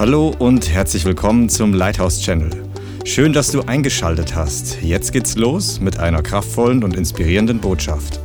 Hallo und herzlich willkommen zum Lighthouse Channel. Schön, dass du eingeschaltet hast. Jetzt geht's los mit einer kraftvollen und inspirierenden Botschaft.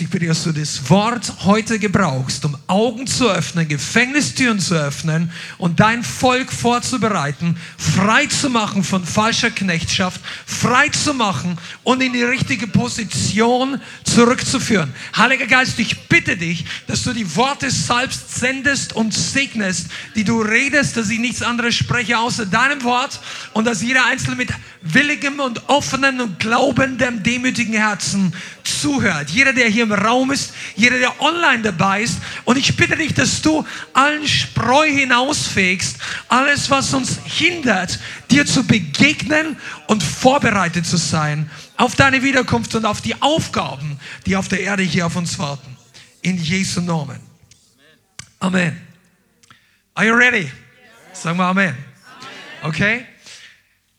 Ich bitte, dass du das Wort heute gebrauchst, um Augen zu öffnen, Gefängnistüren zu öffnen und dein Volk vorzubereiten, frei zu machen von falscher Knechtschaft, frei zu machen und in die richtige Position zurückzuführen. Heiliger Geist, ich bitte dich, dass du die Worte selbst sendest und segnest, die du redest, dass ich nichts anderes spreche außer deinem Wort und dass jeder Einzelne mit willigem und offenen und glaubendem, demütigen Herzen zuhört. Jeder, der hier im Raum ist, jeder, der online dabei ist. Und ich bitte dich, dass du allen Spreu hinausfegst, alles, was uns hindert, dir zu begegnen und vorbereitet zu sein auf deine Wiederkunft und auf die Aufgaben, die auf der Erde hier auf uns warten. In Jesu Namen. Amen. Are you ready? Sagen wir Amen. Okay?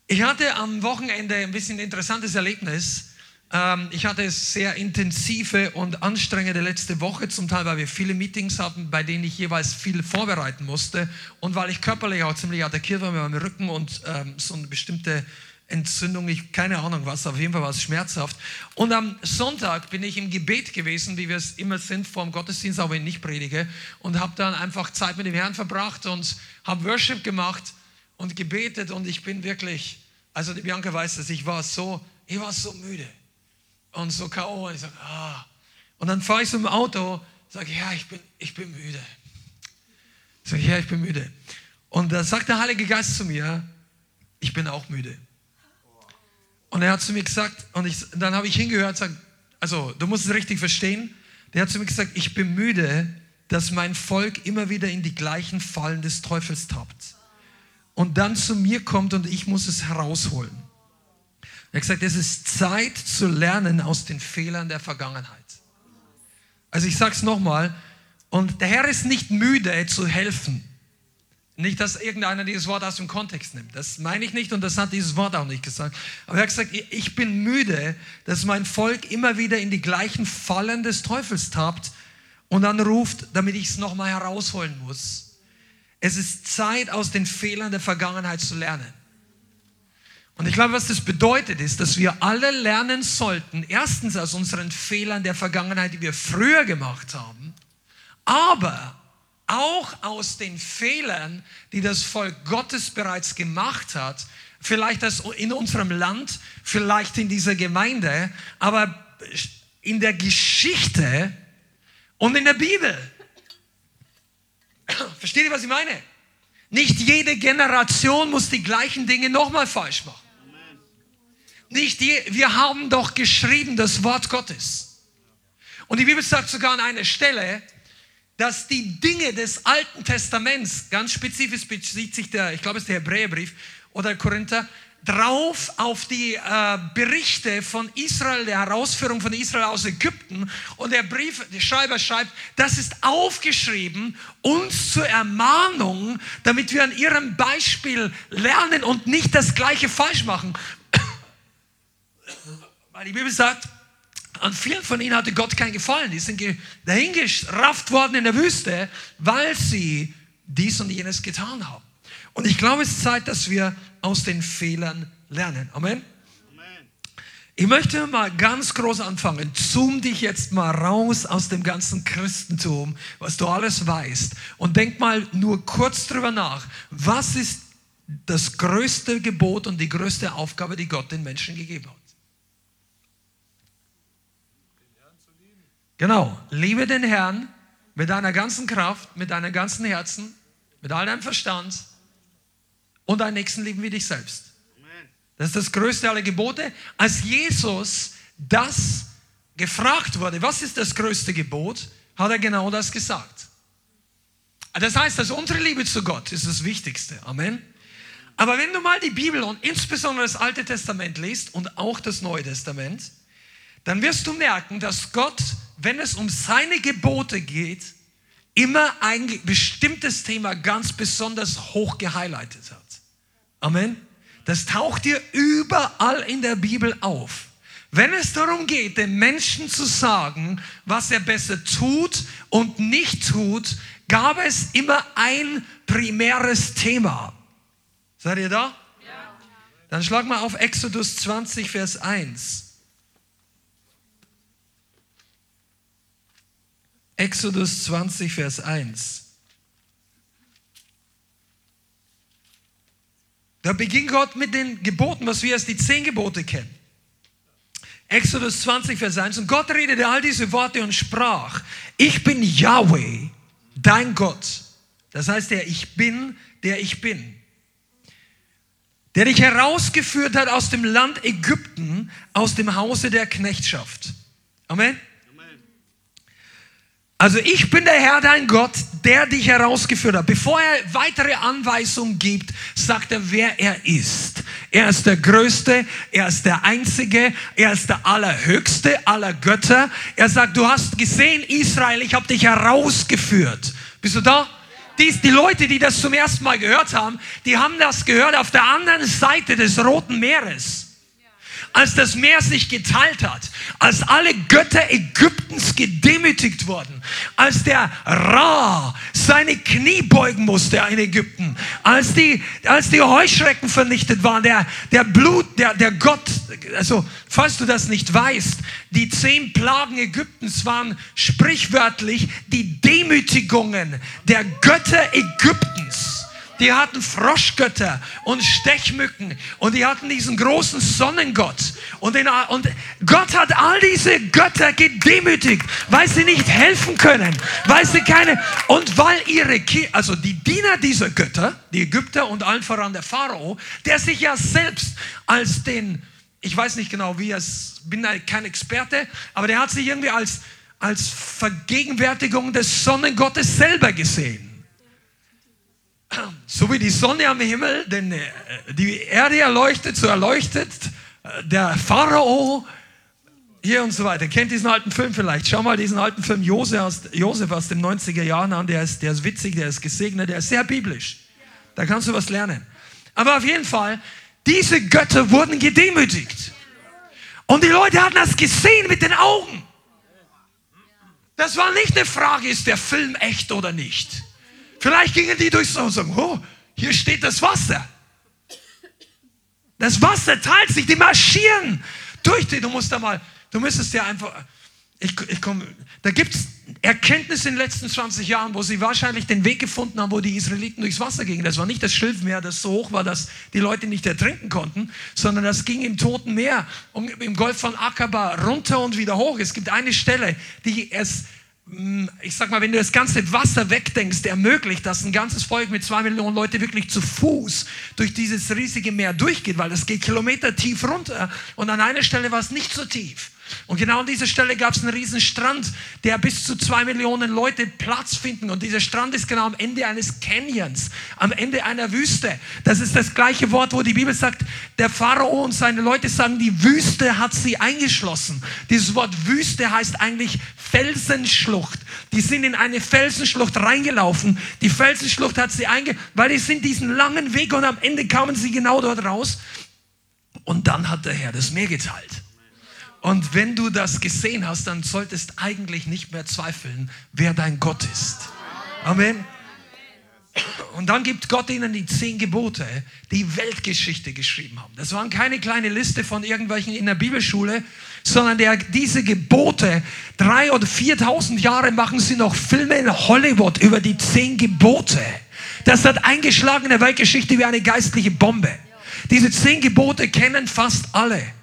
Ich hatte am Wochenende ein bisschen interessantes Erlebnis. Ähm, ich hatte sehr intensive und anstrengende letzte Woche, zum Teil, weil wir viele Meetings hatten, bei denen ich jeweils viel vorbereiten musste. Und weil ich körperlich auch ziemlich attackiert war mit meinem Rücken und ähm, so eine bestimmte Entzündung, ich keine Ahnung was, auf jeden Fall war es schmerzhaft. Und am Sonntag bin ich im Gebet gewesen, wie wir es immer sind vor dem Gottesdienst, auch wenn ich nicht predige, und habe dann einfach Zeit mit dem Herrn verbracht und habe Worship gemacht und gebetet. Und ich bin wirklich, also die Bianca weiß das, ich war so, ich war so müde und so K.O. Und ich sage, ah. Und dann fahre ich so im Auto, sage, ja, ich bin, ich bin müde. Sage ja, ich bin müde. Und da sagt der Heilige Geist zu mir, ich bin auch müde. Und er hat zu mir gesagt, und ich, dann habe ich hingehört, sagt, also du musst es richtig verstehen, der hat zu mir gesagt, ich bin müde, dass mein Volk immer wieder in die gleichen Fallen des Teufels tappt. Und dann zu mir kommt und ich muss es herausholen. Er hat gesagt, es ist Zeit zu lernen aus den Fehlern der Vergangenheit. Also ich sage es nochmal, und der Herr ist nicht müde zu helfen. Nicht, dass irgendeiner dieses Wort aus dem Kontext nimmt. Das meine ich nicht und das hat dieses Wort auch nicht gesagt. Aber er hat gesagt, ich bin müde, dass mein Volk immer wieder in die gleichen Fallen des Teufels tappt und dann ruft, damit ich es nochmal herausholen muss. Es ist Zeit, aus den Fehlern der Vergangenheit zu lernen. Und ich glaube, was das bedeutet, ist, dass wir alle lernen sollten, erstens aus unseren Fehlern der Vergangenheit, die wir früher gemacht haben, aber auch aus den Fehlern, die das Volk Gottes bereits gemacht hat, vielleicht in unserem Land, vielleicht in dieser Gemeinde, aber in der Geschichte und in der Bibel. Versteht ihr, was ich meine? Nicht jede Generation muss die gleichen Dinge nochmal falsch machen. Nicht die, wir haben doch geschrieben das Wort Gottes. Und die Bibel sagt sogar an einer Stelle, dass die Dinge des Alten Testaments, ganz spezifisch bezieht sich der, ich glaube es ist der Hebräerbrief oder Korinther, drauf auf die äh, Berichte von Israel, der Herausführung von Israel aus Ägypten. Und der Brief, der Schreiber schreibt, das ist aufgeschrieben uns zur Ermahnung, damit wir an ihrem Beispiel lernen und nicht das Gleiche falsch machen. Weil die Bibel sagt, an vielen von ihnen hatte Gott keinen Gefallen. Die sind dahingerafft worden in der Wüste, weil sie dies und jenes getan haben. Und ich glaube, es ist Zeit, dass wir aus den Fehlern lernen. Amen. Ich möchte mal ganz groß anfangen. Zoom dich jetzt mal raus aus dem ganzen Christentum, was du alles weißt. Und denk mal nur kurz drüber nach. Was ist das größte Gebot und die größte Aufgabe, die Gott den Menschen gegeben hat? Genau, liebe den Herrn mit deiner ganzen Kraft, mit deinem ganzen Herzen, mit all deinem Verstand und deinen Nächsten lieben wie dich selbst. Das ist das größte aller Gebote. Als Jesus das gefragt wurde, was ist das größte Gebot, hat er genau das gesagt. Das heißt, dass unsere Liebe zu Gott ist das Wichtigste. Amen. Aber wenn du mal die Bibel und insbesondere das Alte Testament liest und auch das Neue Testament, dann wirst du merken, dass Gott wenn es um seine Gebote geht, immer ein bestimmtes Thema ganz besonders hoch gehighlightet hat. Amen. Das taucht dir überall in der Bibel auf. Wenn es darum geht, dem Menschen zu sagen, was er besser tut und nicht tut, gab es immer ein primäres Thema. Seid ihr da? Ja. Dann schlag mal auf Exodus 20, Vers 1. Exodus 20, Vers 1. Da beginnt Gott mit den Geboten, was wir als die zehn Gebote kennen. Exodus 20, Vers 1. Und Gott redete all diese Worte und sprach, ich bin Yahweh, dein Gott. Das heißt, der Ich bin, der ich bin. Der dich herausgeführt hat aus dem Land Ägypten, aus dem Hause der Knechtschaft. Amen. Also ich bin der Herr, dein Gott, der dich herausgeführt hat. Bevor er weitere Anweisungen gibt, sagt er, wer er ist. Er ist der Größte, er ist der Einzige, er ist der Allerhöchste aller Götter. Er sagt, du hast gesehen, Israel, ich habe dich herausgeführt. Bist du da? Dies, die Leute, die das zum ersten Mal gehört haben, die haben das gehört auf der anderen Seite des Roten Meeres als das Meer sich geteilt hat, als alle Götter Ägyptens gedemütigt wurden, als der Ra seine Knie beugen musste in Ägypten, als die, als die Heuschrecken vernichtet waren, der, der Blut, der, der Gott, also falls du das nicht weißt, die zehn Plagen Ägyptens waren sprichwörtlich die Demütigungen der Götter Ägyptens. Die hatten Froschgötter und Stechmücken und die hatten diesen großen Sonnengott. Und, den, und Gott hat all diese Götter gedemütigt, weil sie nicht helfen können, weil sie keine, und weil ihre, also die Diener dieser Götter, die Ägypter und allen voran der Pharao, der sich ja selbst als den, ich weiß nicht genau wie, es bin kein Experte, aber der hat sich irgendwie als, als Vergegenwärtigung des Sonnengottes selber gesehen so wie die Sonne am Himmel denn äh, die Erde erleuchtet, so erleuchtet äh, der Pharao hier und so weiter. Kennt diesen alten Film vielleicht? Schau mal diesen alten Film Josef aus, Josef aus den 90er Jahren an. Der ist, der ist witzig, der ist gesegnet, der ist sehr biblisch. Da kannst du was lernen. Aber auf jeden Fall, diese Götter wurden gedemütigt. Und die Leute hatten das gesehen mit den Augen. Das war nicht eine Frage, ist der Film echt oder nicht. Vielleicht gingen die durchs und sagen, oh, hier steht das Wasser. Das Wasser teilt sich, die marschieren durch die. Du musst da mal, du müsstest ja einfach, ich, ich komme, da gibt es Erkenntnisse in den letzten 20 Jahren, wo sie wahrscheinlich den Weg gefunden haben, wo die Israeliten durchs Wasser gingen. Das war nicht das Schilfmeer, das so hoch war, dass die Leute nicht ertrinken konnten, sondern das ging im Toten Meer, im Golf von Aqaba runter und wieder hoch. Es gibt eine Stelle, die es ich sag mal, wenn du das ganze Wasser wegdenkst, ermöglicht, dass ein ganzes Volk mit zwei Millionen Leute wirklich zu Fuß durch dieses riesige Meer durchgeht, weil das geht Kilometer tief runter und an einer Stelle war es nicht so tief. Und genau an dieser Stelle gab es einen riesen Strand, der bis zu zwei Millionen Leute Platz finden. Und dieser Strand ist genau am Ende eines Canyons, am Ende einer Wüste. Das ist das gleiche Wort, wo die Bibel sagt, der Pharao und seine Leute sagen, die Wüste hat sie eingeschlossen. Dieses Wort Wüste heißt eigentlich Felsenschlucht. Die sind in eine Felsenschlucht reingelaufen. Die Felsenschlucht hat sie einge, weil die sind diesen langen Weg und am Ende kamen sie genau dort raus. Und dann hat der Herr das Meer geteilt. Und wenn du das gesehen hast, dann solltest eigentlich nicht mehr zweifeln, wer dein Gott ist. Amen. Und dann gibt Gott ihnen die zehn Gebote, die Weltgeschichte geschrieben haben. Das waren keine kleine Liste von irgendwelchen in der Bibelschule, sondern der, diese Gebote, drei oder viertausend Jahre machen sie noch Filme in Hollywood über die zehn Gebote. Das hat eingeschlagen in der Weltgeschichte wie eine geistliche Bombe. Diese zehn Gebote kennen fast alle.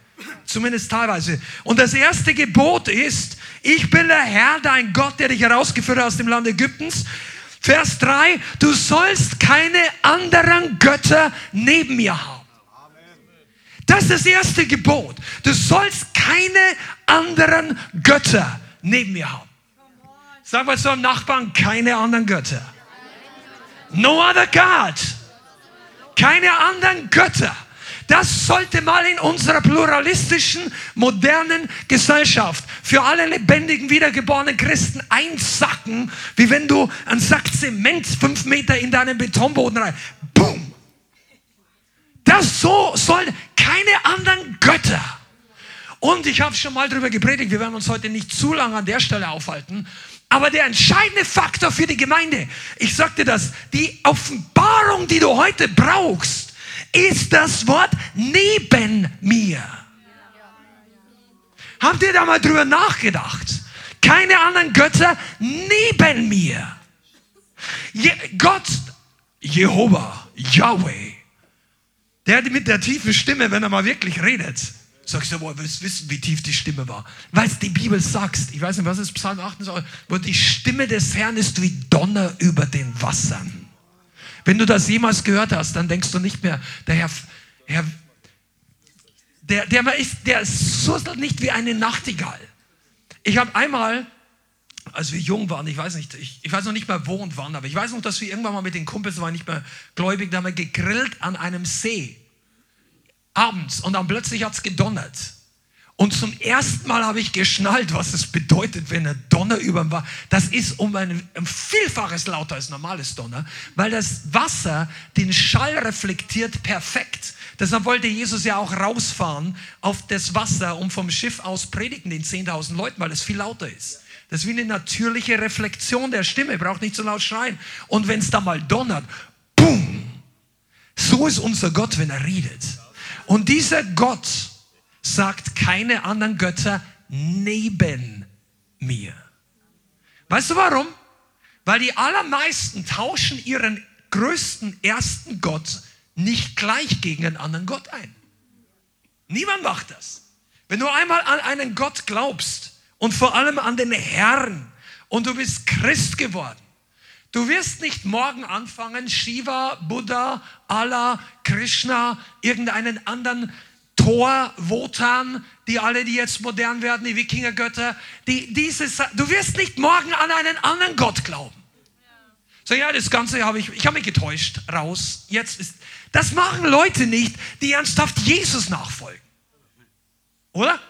Zumindest teilweise. Und das erste Gebot ist, ich bin der Herr, dein Gott, der dich herausgeführt hat aus dem Land Ägyptens. Vers 3, du sollst keine anderen Götter neben mir haben. Das ist das erste Gebot. Du sollst keine anderen Götter neben mir haben. Sag mal zu einem Nachbarn, keine anderen Götter. No other God. Keine anderen Götter. Das sollte mal in unserer pluralistischen, modernen Gesellschaft für alle lebendigen, wiedergeborenen Christen einsacken, wie wenn du einen Sack Zement fünf Meter in deinen Betonboden rein. Boom! Das so soll keine anderen Götter. Und ich habe schon mal darüber gepredigt, wir werden uns heute nicht zu lange an der Stelle aufhalten. Aber der entscheidende Faktor für die Gemeinde, ich sagte das, die Offenbarung, die du heute brauchst, ist das Wort neben mir. Habt ihr da mal drüber nachgedacht? Keine anderen Götter neben mir. Je Gott, Jehova, Yahweh, der mit der tiefen Stimme, wenn er mal wirklich redet, sagst du, woher willst wissen, wie tief die Stimme war? Weil es die Bibel sagt. Ich weiß nicht, was ist Psalm 28, wo die Stimme des Herrn ist wie Donner über den Wassern. Wenn du das jemals gehört hast, dann denkst du nicht mehr, der Herr, Herr der, der, ist, der susselt nicht wie eine Nachtigall. Ich habe einmal, als wir jung waren, ich weiß nicht, ich, ich, weiß noch nicht mehr wo und wann, aber ich weiß noch, dass wir irgendwann mal mit den Kumpels, waren nicht mehr gläubig, da haben wir gegrillt an einem See. Abends und dann plötzlich hat es gedonnert. Und zum ersten Mal habe ich geschnallt, was es bedeutet, wenn ein Donner über dem Wasser. Das ist um ein, ein, Vielfaches lauter als normales Donner, weil das Wasser den Schall reflektiert perfekt. Deshalb wollte Jesus ja auch rausfahren auf das Wasser, um vom Schiff aus predigen den 10.000 Leuten, weil es viel lauter ist. Das ist wie eine natürliche Reflexion der Stimme, braucht nicht so laut schreien. Und wenn es da mal donnert, boom! So ist unser Gott, wenn er redet. Und dieser Gott, sagt keine anderen Götter neben mir. Weißt du warum? Weil die allermeisten tauschen ihren größten ersten Gott nicht gleich gegen einen anderen Gott ein. Niemand macht das. Wenn du einmal an einen Gott glaubst und vor allem an den Herrn und du bist Christ geworden, du wirst nicht morgen anfangen, Shiva, Buddha, Allah, Krishna, irgendeinen anderen Thor, Wotan, die alle, die jetzt modern werden, die Wikingergötter, die, dieses, du wirst nicht morgen an einen anderen Gott glauben. So, ja, das Ganze habe ich, ich habe mich getäuscht, raus. Jetzt ist, das machen Leute nicht, die ernsthaft Jesus nachfolgen. Oder?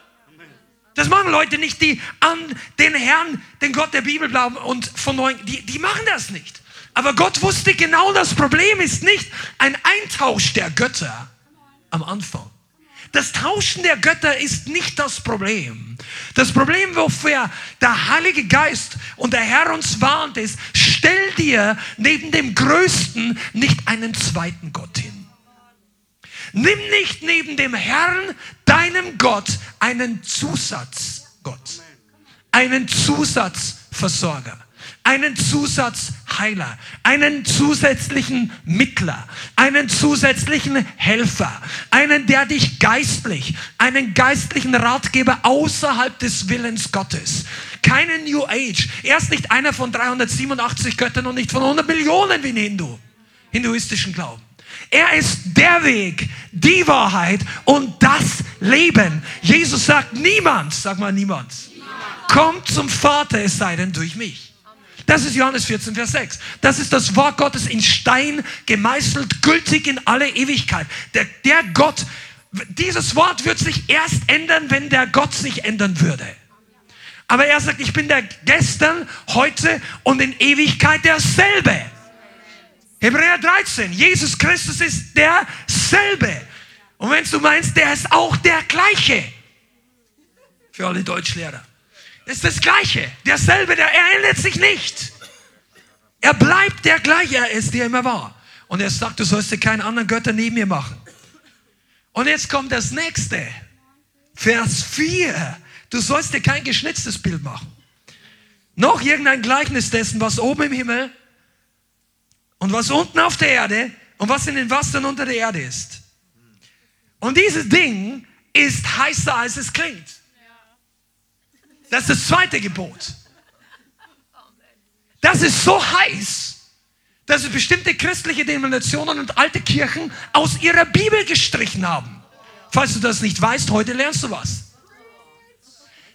Das machen Leute nicht, die an den Herrn, den Gott der Bibel glauben und von neuen, die, die machen das nicht. Aber Gott wusste genau, das Problem ist nicht ein Eintausch der Götter am Anfang. Das Tauschen der Götter ist nicht das Problem. Das Problem, wofür der Heilige Geist und der Herr uns warnt, ist, stell dir neben dem Größten nicht einen zweiten Gott hin. Nimm nicht neben dem Herrn, deinem Gott, einen Zusatzgott, einen Zusatzversorger einen Zusatzheiler, einen zusätzlichen Mittler, einen zusätzlichen Helfer, einen, der dich geistlich, einen geistlichen Ratgeber außerhalb des Willens Gottes. Keinen New Age. Er ist nicht einer von 387 Göttern und nicht von 100 Millionen wie ein Hindu, hinduistischen Glauben. Er ist der Weg, die Wahrheit und das Leben. Jesus sagt, niemand, sag mal niemand, niemand. kommt zum Vater, es sei denn durch mich. Das ist Johannes 14, Vers 6. Das ist das Wort Gottes in Stein gemeißelt, gültig in alle Ewigkeit. Der, der Gott, dieses Wort wird sich erst ändern, wenn der Gott sich ändern würde. Aber er sagt, ich bin der gestern, heute und in Ewigkeit derselbe. Hebräer 13, Jesus Christus ist derselbe. Und wenn du meinst, der ist auch der gleiche. Für alle Deutschlehrer ist das Gleiche. Derselbe, der, er ändert sich nicht. Er bleibt der gleiche, er ist, der immer war. Und er sagt, du sollst dir keinen anderen Götter neben mir machen. Und jetzt kommt das nächste. Vers 4. Du sollst dir kein geschnitztes Bild machen. Noch irgendein Gleichnis dessen, was oben im Himmel und was unten auf der Erde und was in den Wassern unter der Erde ist. Und dieses Ding ist heißer, als es klingt. Das ist das zweite Gebot. Das ist so heiß, dass es bestimmte christliche Denominationen und alte Kirchen aus ihrer Bibel gestrichen haben. Falls du das nicht weißt, heute lernst du was.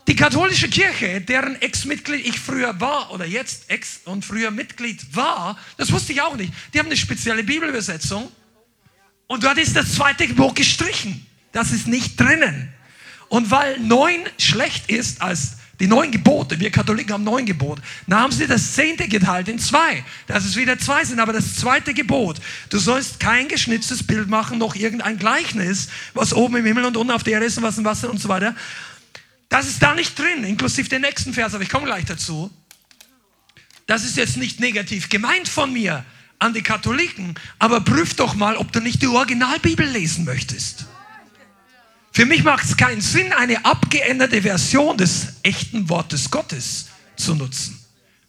Die katholische Kirche, deren Ex-Mitglied ich früher war oder jetzt Ex und früher Mitglied war, das wusste ich auch nicht. Die haben eine spezielle Bibelübersetzung und dort ist das zweite Gebot gestrichen. Das ist nicht drinnen. Und weil neun schlecht ist als die neun Gebote, wir Katholiken haben neun Gebote. Dann haben sie das zehnte geteilt in zwei. Dass es wieder zwei sind. Aber das zweite Gebot, du sollst kein geschnitztes Bild machen, noch irgendein Gleichnis, was oben im Himmel und unten auf der Erde ist und was im Wasser und so weiter. Das ist da nicht drin, inklusive den nächsten Vers, aber ich komme gleich dazu. Das ist jetzt nicht negativ gemeint von mir an die Katholiken, aber prüf doch mal, ob du nicht die Originalbibel lesen möchtest. Für mich macht es keinen Sinn, eine abgeänderte Version des echten Wortes Gottes zu nutzen.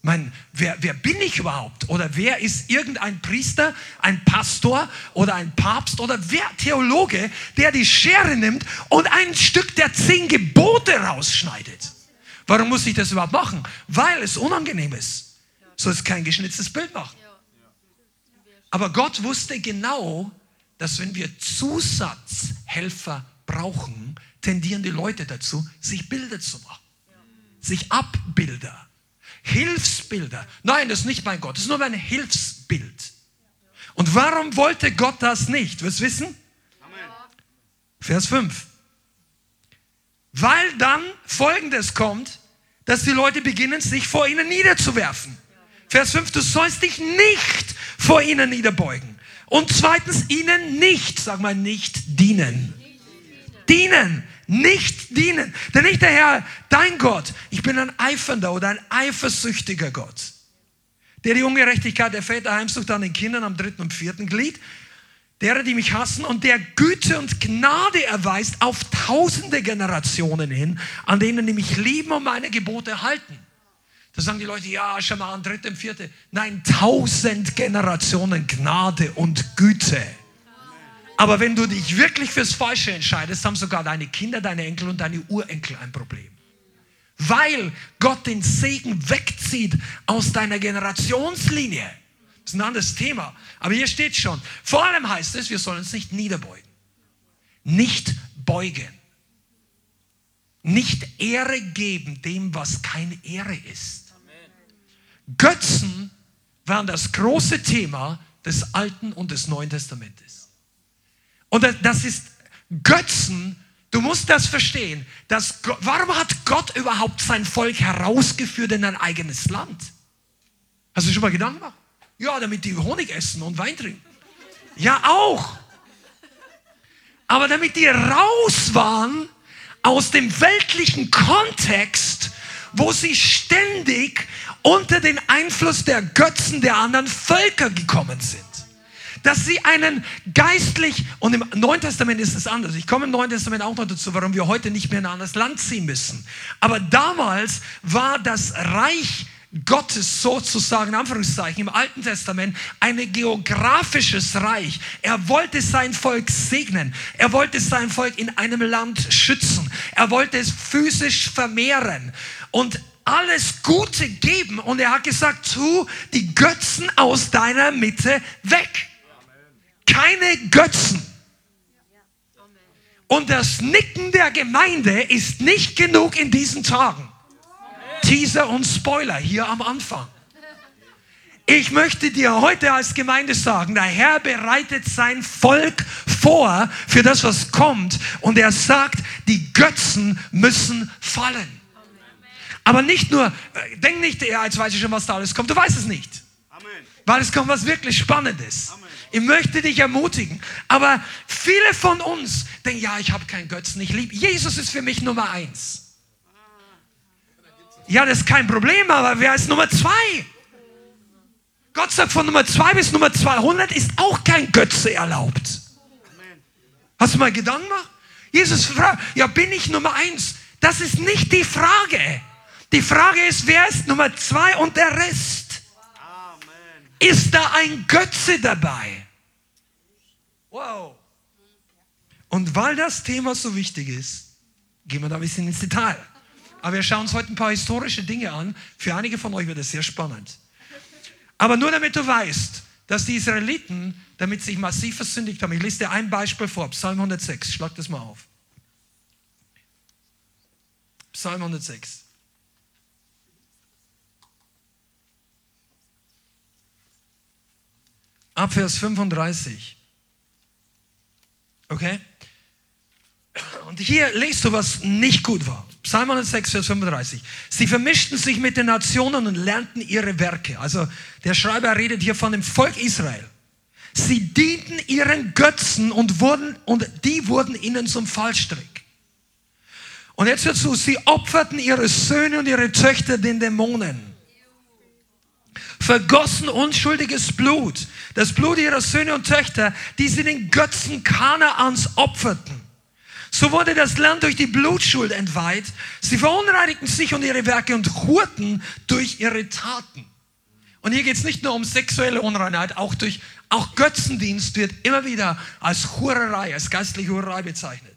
Ich meine, wer, wer bin ich überhaupt? Oder wer ist irgendein Priester, ein Pastor oder ein Papst oder wer Theologe, der die Schere nimmt und ein Stück der zehn Gebote rausschneidet? Warum muss ich das überhaupt machen? Weil es unangenehm ist. Soll es kein geschnitztes Bild machen. Aber Gott wusste genau, dass wenn wir Zusatzhelfer brauchen, tendieren die Leute dazu, sich Bilder zu machen. Sich Abbilder. Hilfsbilder. Nein, das ist nicht mein Gott, das ist nur mein Hilfsbild. Und warum wollte Gott das nicht? Willst du wissen? Amen. Vers 5. Weil dann Folgendes kommt, dass die Leute beginnen, sich vor ihnen niederzuwerfen. Vers 5, du sollst dich nicht vor ihnen niederbeugen. Und zweitens, ihnen nicht, sag mal nicht, dienen. Dienen nicht dienen. Denn nicht der Herr, dein Gott, ich bin ein eifernder oder ein eifersüchtiger Gott, der die Ungerechtigkeit der Väter heimsucht an den Kindern am dritten und vierten Glied, derer, die mich hassen und der Güte und Gnade erweist auf tausende Generationen hin, an denen die mich lieben und meine Gebote halten. Da sagen die Leute, ja, schon mal an dritte und vierte. Nein, tausend Generationen Gnade und Güte. Aber wenn du dich wirklich fürs Falsche entscheidest, haben sogar deine Kinder, deine Enkel und deine Urenkel ein Problem. Weil Gott den Segen wegzieht aus deiner Generationslinie. Das ist ein anderes Thema. Aber hier steht schon, vor allem heißt es, wir sollen uns nicht niederbeugen. Nicht beugen. Nicht Ehre geben dem, was keine Ehre ist. Götzen waren das große Thema des Alten und des Neuen Testamentes. Und das ist Götzen. Du musst das verstehen. Dass, warum hat Gott überhaupt sein Volk herausgeführt in ein eigenes Land? Hast du schon mal Gedanken gemacht? Ja, damit die Honig essen und Wein trinken. Ja, auch. Aber damit die raus waren aus dem weltlichen Kontext, wo sie ständig unter den Einfluss der Götzen der anderen Völker gekommen sind dass sie einen geistlich, und im Neuen Testament ist es anders. Ich komme im Neuen Testament auch noch dazu, warum wir heute nicht mehr in ein anderes Land ziehen müssen. Aber damals war das Reich Gottes sozusagen, in Anführungszeichen, im Alten Testament ein geografisches Reich. Er wollte sein Volk segnen. Er wollte sein Volk in einem Land schützen. Er wollte es physisch vermehren. Und alles Gute geben. Und er hat gesagt, tu die Götzen aus deiner Mitte weg keine Götzen. Und das Nicken der Gemeinde ist nicht genug in diesen Tagen. Teaser und Spoiler hier am Anfang. Ich möchte dir heute als Gemeinde sagen, der Herr bereitet sein Volk vor für das, was kommt. Und er sagt, die Götzen müssen fallen. Aber nicht nur, äh, denk nicht, ja, jetzt weiß ich schon, was da alles kommt. Du weißt es nicht. Weil es kommt was wirklich Spannendes. Ich möchte dich ermutigen. Aber viele von uns denken, ja, ich habe keinen Götzen, ich liebe. Jesus ist für mich Nummer eins. Ja, das ist kein Problem, aber wer ist Nummer zwei? Gott sagt, von Nummer zwei bis Nummer 200 ist auch kein Götze erlaubt. Hast du mal Gedanken gemacht? Jesus fragt, ja, bin ich Nummer eins? Das ist nicht die Frage. Die Frage ist, wer ist Nummer zwei und der Rest? Ist da ein Götze dabei? Wow. Und weil das Thema so wichtig ist, gehen wir da ein bisschen ins Detail. Aber wir schauen uns heute ein paar historische Dinge an. Für einige von euch wird das sehr spannend. Aber nur damit du weißt, dass die Israeliten damit sich massiv versündigt haben. Ich lese dir ein Beispiel vor, Psalm 106. Schlag das mal auf. Psalm 106. ab Vers 35. Okay? Und hier lest du, was nicht gut war. Psalm 106, Vers 35. Sie vermischten sich mit den Nationen und lernten ihre Werke. Also der Schreiber redet hier von dem Volk Israel. Sie dienten ihren Götzen und, wurden, und die wurden ihnen zum Fallstrick. Und jetzt dazu, sie opferten ihre Söhne und ihre Töchter den Dämonen. Vergossen unschuldiges Blut. Das Blut ihrer Söhne und Töchter, die sie den Götzen Kanaans opferten. So wurde das Land durch die Blutschuld entweiht. Sie verunreinigten sich und ihre Werke und hurten durch ihre Taten. Und hier geht es nicht nur um sexuelle Unreinheit, auch durch auch Götzendienst wird immer wieder als Hurerei, als geistliche Hurerei bezeichnet.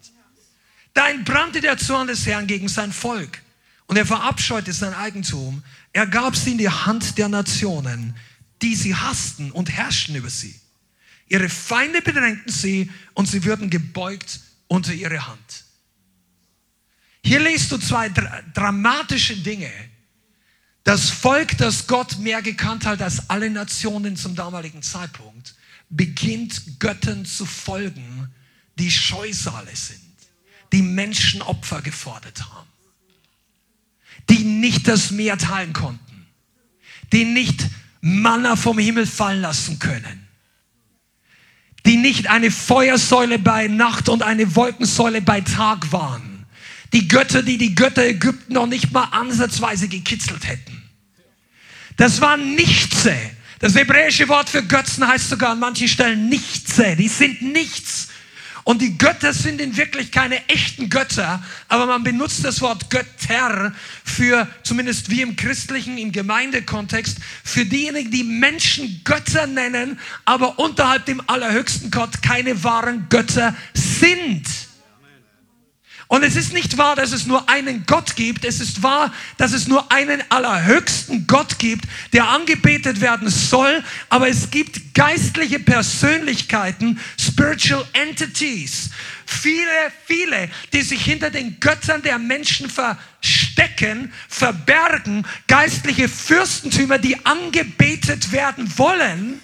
Da entbrannte der Zorn des Herrn gegen sein Volk und er verabscheute sein Eigentum. Er gab sie in die Hand der Nationen, die sie hassten und herrschten über sie. Ihre Feinde bedrängten sie und sie würden gebeugt unter ihre Hand. Hier liest du zwei dra dramatische Dinge. Das Volk, das Gott mehr gekannt hat als alle Nationen zum damaligen Zeitpunkt, beginnt Göttern zu folgen, die Scheusale sind, die Menschenopfer gefordert haben, die nicht das Meer teilen konnten, die nicht Manna vom Himmel fallen lassen können, die nicht eine Feuersäule bei Nacht und eine Wolkensäule bei Tag waren. Die Götter, die die Götter Ägypten noch nicht mal ansatzweise gekitzelt hätten. Das waren Nichtse. Das hebräische Wort für Götzen heißt sogar an manchen Stellen Nichtse. Die sind nichts. Und die Götter sind in wirklich keine echten Götter, aber man benutzt das Wort Götter für, zumindest wie im christlichen, im Gemeindekontext, für diejenigen, die Menschen Götter nennen, aber unterhalb dem allerhöchsten Gott keine wahren Götter sind. Und es ist nicht wahr, dass es nur einen Gott gibt. Es ist wahr, dass es nur einen allerhöchsten Gott gibt, der angebetet werden soll. Aber es gibt geistliche Persönlichkeiten, spiritual entities. Viele, viele, die sich hinter den Göttern der Menschen verstecken, verbergen. Geistliche Fürstentümer, die angebetet werden wollen.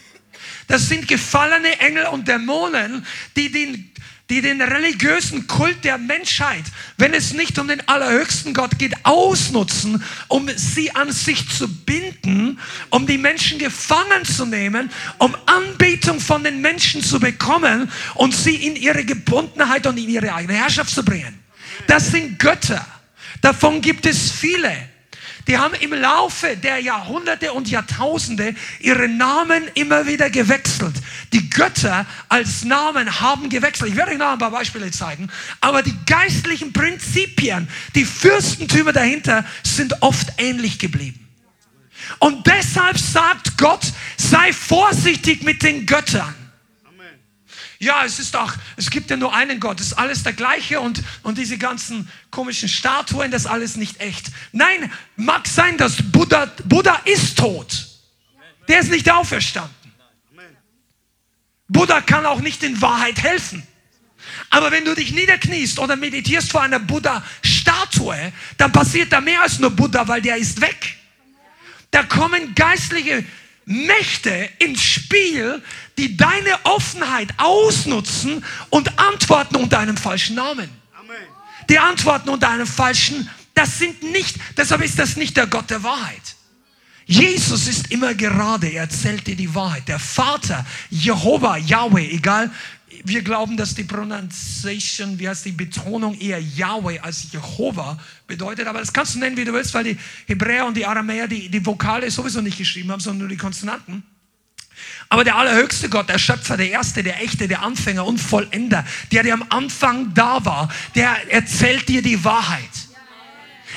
Das sind gefallene Engel und Dämonen, die den die den religiösen Kult der Menschheit, wenn es nicht um den allerhöchsten Gott geht, ausnutzen, um sie an sich zu binden, um die Menschen gefangen zu nehmen, um Anbetung von den Menschen zu bekommen und sie in ihre Gebundenheit und in ihre eigene Herrschaft zu bringen. Das sind Götter. Davon gibt es viele. Die haben im Laufe der Jahrhunderte und Jahrtausende ihre Namen immer wieder gewechselt. Die Götter als Namen haben gewechselt. Ich werde euch noch ein paar Beispiele zeigen. Aber die geistlichen Prinzipien, die Fürstentümer dahinter sind oft ähnlich geblieben. Und deshalb sagt Gott, sei vorsichtig mit den Göttern ja, es ist doch, es gibt ja nur einen Gott, es ist alles der gleiche und, und diese ganzen komischen Statuen, das ist alles nicht echt. Nein, mag sein, dass Buddha, Buddha ist tot. Der ist nicht auferstanden. Buddha kann auch nicht in Wahrheit helfen. Aber wenn du dich niederkniest oder meditierst vor einer Buddha-Statue, dann passiert da mehr als nur Buddha, weil der ist weg. Da kommen geistliche Mächte ins Spiel, die deine Offenheit ausnutzen und antworten unter einem falschen Namen. Amen. Die antworten unter einem falschen, das sind nicht, deshalb ist das nicht der Gott der Wahrheit. Jesus ist immer gerade, er erzählt dir die Wahrheit. Der Vater, Jehova, Yahweh, egal wir glauben, dass die Pronunciation, wie heißt die Betonung eher Yahweh als Jehova bedeutet. Aber das kannst du nennen, wie du willst, weil die Hebräer und die Aramäer die, die Vokale sowieso nicht geschrieben haben, sondern nur die Konsonanten. Aber der allerhöchste Gott, der Schöpfer, der Erste, der Echte, der Anfänger und Vollender, der, der am Anfang da war, der erzählt dir die Wahrheit.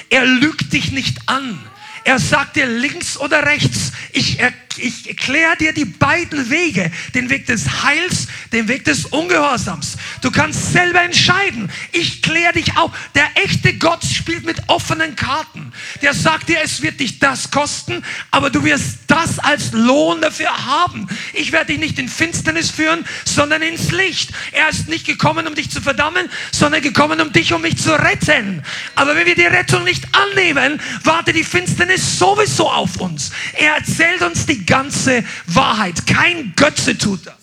Er lügt dich nicht an. Er sagt dir links oder rechts. Ich erkläre ich erkläre dir die beiden Wege, den Weg des Heils, den Weg des Ungehorsams. Du kannst selber entscheiden. Ich kläre dich auf. Der echte Gott spielt mit offenen Karten. Der sagt dir, es wird dich das kosten, aber du wirst das als Lohn dafür haben. Ich werde dich nicht in Finsternis führen, sondern ins Licht. Er ist nicht gekommen, um dich zu verdammen, sondern gekommen, um dich, um mich zu retten. Aber wenn wir die Rettung nicht annehmen, wartet die Finsternis sowieso auf uns. Er erzählt uns die ganze Wahrheit. Kein Götze tut das.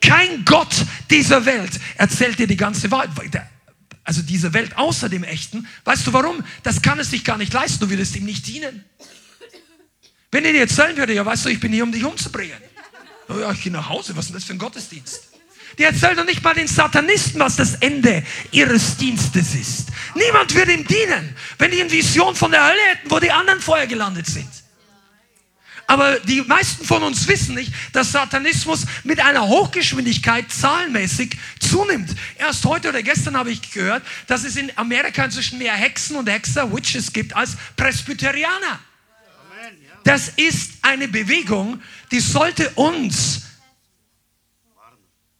Kein Gott dieser Welt erzählt dir die ganze Wahrheit. Also diese Welt außer dem Echten. Weißt du warum? Das kann es sich gar nicht leisten. Du würdest ihm nicht dienen. Wenn er dir erzählen würde, ja weißt du, ich bin hier, um dich umzubringen. Ja, ich gehe nach Hause. Was ist denn das für ein Gottesdienst? Die erzählen doch nicht mal den Satanisten, was das Ende ihres Dienstes ist. Niemand wird ihm dienen, wenn die eine Vision von der Hölle hätten, wo die anderen vorher gelandet sind. Aber die meisten von uns wissen nicht, dass Satanismus mit einer Hochgeschwindigkeit zahlenmäßig zunimmt. Erst heute oder gestern habe ich gehört, dass es in Amerika inzwischen mehr Hexen und Hexer, Witches gibt, als Presbyterianer. Das ist eine Bewegung, die sollte uns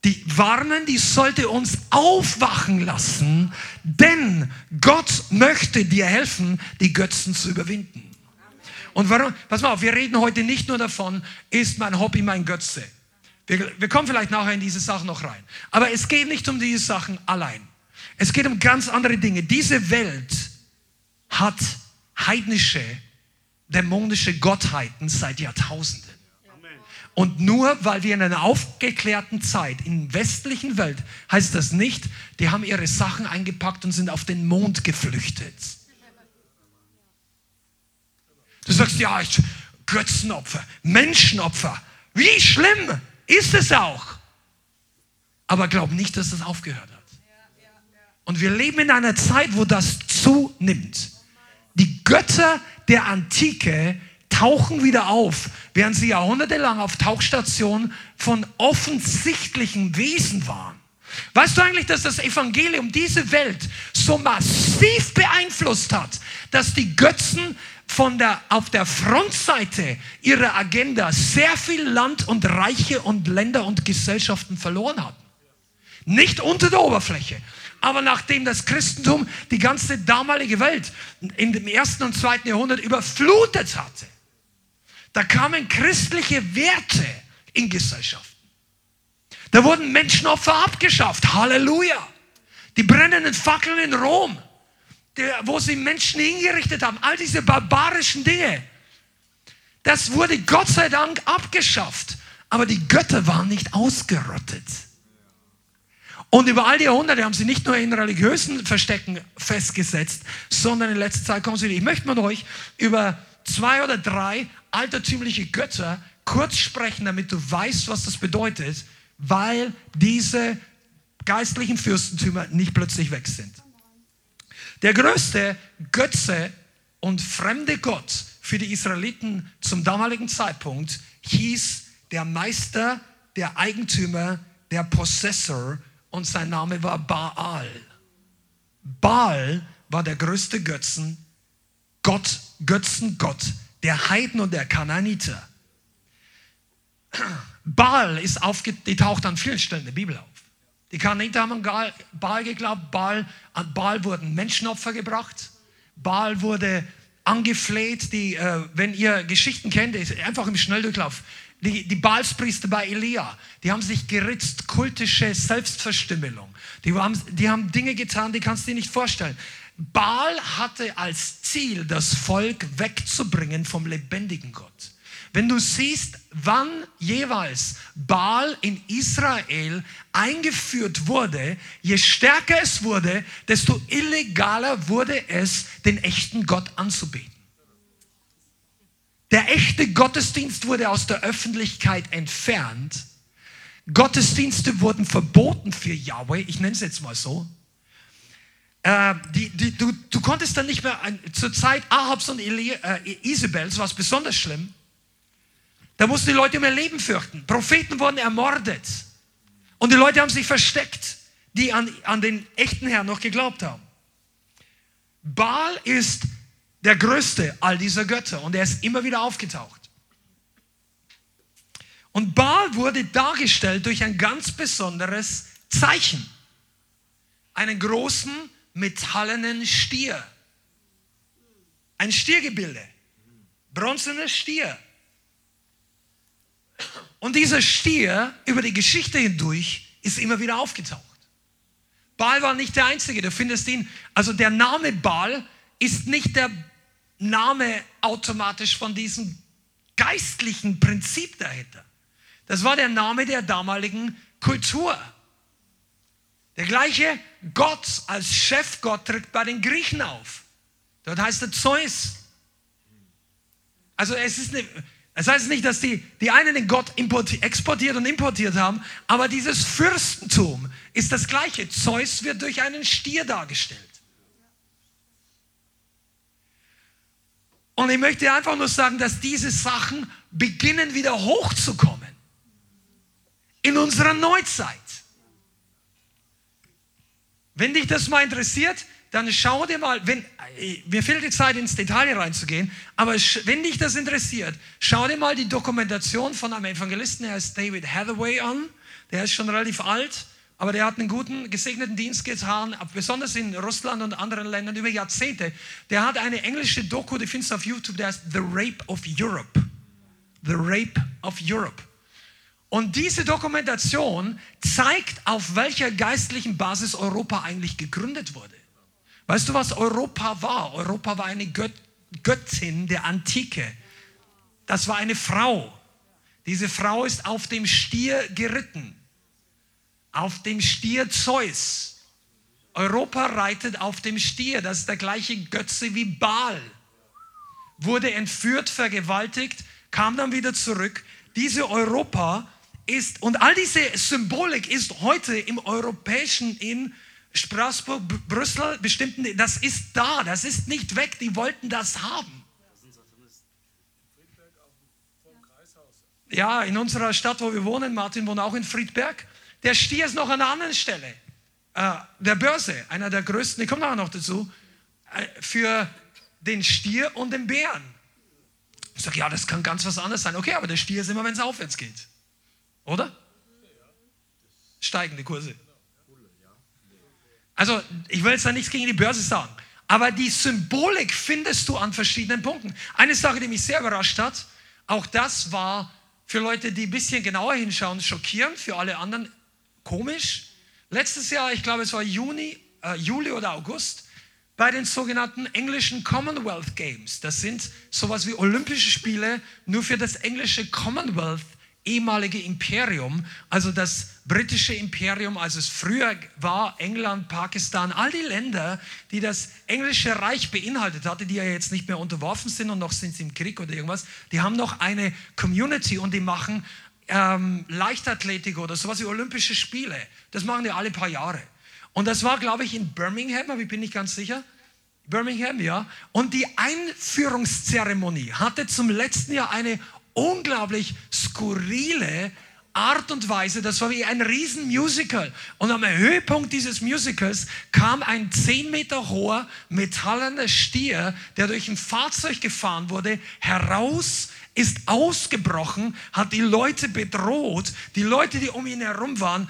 die warnen, die sollte uns aufwachen lassen, denn Gott möchte dir helfen, die Götzen zu überwinden. Und warum? Pass mal auf, wir reden heute nicht nur davon, ist mein Hobby mein Götze. Wir, wir kommen vielleicht nachher in diese Sachen noch rein. Aber es geht nicht um diese Sachen allein. Es geht um ganz andere Dinge. Diese Welt hat heidnische, dämonische Gottheiten seit Jahrtausenden. Und nur weil wir in einer aufgeklärten Zeit in der westlichen Welt, heißt das nicht, die haben ihre Sachen eingepackt und sind auf den Mond geflüchtet. Du sagst, ja, ich, Götzenopfer, Menschenopfer. Wie schlimm ist es auch. Aber glaub nicht, dass es aufgehört hat. Und wir leben in einer Zeit, wo das zunimmt. Die Götter der Antike tauchen wieder auf, während sie jahrhundertelang auf Tauchstationen von offensichtlichen Wesen waren. Weißt du eigentlich, dass das Evangelium diese Welt so massiv beeinflusst hat, dass die Götzen von der, auf der Frontseite ihrer Agenda sehr viel Land und Reiche und Länder und Gesellschaften verloren hatten. Nicht unter der Oberfläche. Aber nachdem das Christentum die ganze damalige Welt in dem ersten und zweiten Jahrhundert überflutet hatte, da kamen christliche Werte in Gesellschaften. Da wurden Menschenopfer abgeschafft. Halleluja. Die brennenden Fackeln in Rom der, wo sie Menschen hingerichtet haben, all diese barbarischen Dinge, das wurde Gott sei Dank abgeschafft. Aber die Götter waren nicht ausgerottet. Und über all die Jahrhunderte haben sie nicht nur in religiösen Verstecken festgesetzt, sondern in letzter Zeit kommen sie. Ich möchte mit euch über zwei oder drei altertümliche Götter kurz sprechen, damit du weißt, was das bedeutet, weil diese geistlichen Fürstentümer nicht plötzlich weg sind. Der größte Götze und fremde Gott für die Israeliten zum damaligen Zeitpunkt hieß der Meister, der Eigentümer, der Possessor und sein Name war Baal. Baal war der größte Götzen, Gott, Götzengott der Heiden und der Kananiter. Baal ist aufgetaucht an vielen Stellen der Bibel auf. Die Kananiter haben an Baal geglaubt. Baal, an Baal wurden Menschenopfer gebracht. Baal wurde angefleht. Die, äh, wenn ihr Geschichten kennt, einfach im Schnelldurchlauf. Die, die Baalspriester bei Elia, die haben sich geritzt, kultische Selbstverstümmelung. Die haben, die haben Dinge getan, die kannst du dir nicht vorstellen. Baal hatte als Ziel, das Volk wegzubringen vom lebendigen Gott. Wenn du siehst, wann jeweils Baal in Israel eingeführt wurde, je stärker es wurde, desto illegaler wurde es, den echten Gott anzubeten. Der echte Gottesdienst wurde aus der Öffentlichkeit entfernt. Gottesdienste wurden verboten für Yahweh, ich nenne es jetzt mal so. Äh, die, die, du, du, konntest dann nicht mehr, zur Zeit Ahabs und äh, Isabels war es besonders schlimm, da mussten die Leute um ihr Leben fürchten. Propheten wurden ermordet. Und die Leute haben sich versteckt, die an, an den echten Herrn noch geglaubt haben. Baal ist der größte all dieser Götter und er ist immer wieder aufgetaucht. Und Baal wurde dargestellt durch ein ganz besonderes Zeichen. Einen großen metallenen Stier. Ein Stiergebilde. Bronzener Stier. Und dieser Stier über die Geschichte hindurch ist immer wieder aufgetaucht. Baal war nicht der Einzige, du findest ihn, also der Name Baal ist nicht der Name automatisch von diesem geistlichen Prinzip dahinter. Das war der Name der damaligen Kultur. Der gleiche Gott als Chefgott tritt bei den Griechen auf. Dort heißt er Zeus. Also es ist eine, Das heißt nicht, dass die, die einen den Gott exportiert und importiert haben, aber dieses Fürstentum ist das gleiche. Zeus wird durch einen Stier dargestellt. Und ich möchte einfach nur sagen, dass diese Sachen beginnen wieder hochzukommen in unserer Neuzeit. Wenn dich das mal interessiert, dann schau dir mal, wenn, äh, mir fehlt die Zeit ins Detail reinzugehen, aber wenn dich das interessiert, schau dir mal die Dokumentation von einem Evangelisten, der heißt David Hathaway an. Der ist schon relativ alt, aber der hat einen guten, gesegneten Dienst getan, besonders in Russland und anderen Ländern über Jahrzehnte. Der hat eine englische Doku, die findest du auf YouTube, der heißt The Rape of Europe. The Rape of Europe. Und diese Dokumentation zeigt, auf welcher geistlichen Basis Europa eigentlich gegründet wurde. Weißt du, was Europa war? Europa war eine Gött Göttin der Antike. Das war eine Frau. Diese Frau ist auf dem Stier geritten. Auf dem Stier Zeus. Europa reitet auf dem Stier. Das ist der gleiche Götze wie Baal. Wurde entführt, vergewaltigt, kam dann wieder zurück. Diese Europa ist, und all diese Symbolik ist heute im europäischen, in Straßburg, Brüssel, bestimmten, das ist da, das ist nicht weg, die wollten das haben. Ja, in unserer Stadt, wo wir wohnen, Martin wohnt auch in Friedberg, der Stier ist noch an einer anderen Stelle. Äh, der Börse, einer der größten, ich komme nachher noch dazu, äh, für den Stier und den Bären. Ich sage, ja, das kann ganz was anderes sein. Okay, aber der Stier ist immer, wenn es aufwärts geht. Oder? Steigende Kurse. Also, ich will jetzt da nichts gegen die Börse sagen, aber die Symbolik findest du an verschiedenen Punkten. Eine Sache, die mich sehr überrascht hat, auch das war für Leute, die ein bisschen genauer hinschauen, schockierend, für alle anderen komisch. Letztes Jahr, ich glaube, es war Juni, äh, Juli oder August, bei den sogenannten englischen Commonwealth Games. Das sind sowas wie Olympische Spiele, nur für das englische Commonwealth ehemalige Imperium, also das britische Imperium, als es früher war, England, Pakistan, all die Länder, die das englische Reich beinhaltet hatte, die ja jetzt nicht mehr unterworfen sind und noch sind sie im Krieg oder irgendwas, die haben noch eine Community und die machen ähm, Leichtathletik oder sowas wie Olympische Spiele. Das machen die alle paar Jahre. Und das war, glaube ich, in Birmingham, aber ich bin nicht ganz sicher. Birmingham, ja. Und die Einführungszeremonie hatte zum letzten Jahr eine unglaublich skurrile Art und Weise, das war wie ein Riesenmusical. Und am Höhepunkt dieses Musicals kam ein 10 Meter hoher metallener Stier, der durch ein Fahrzeug gefahren wurde, heraus, ist ausgebrochen, hat die Leute bedroht. Die Leute, die um ihn herum waren,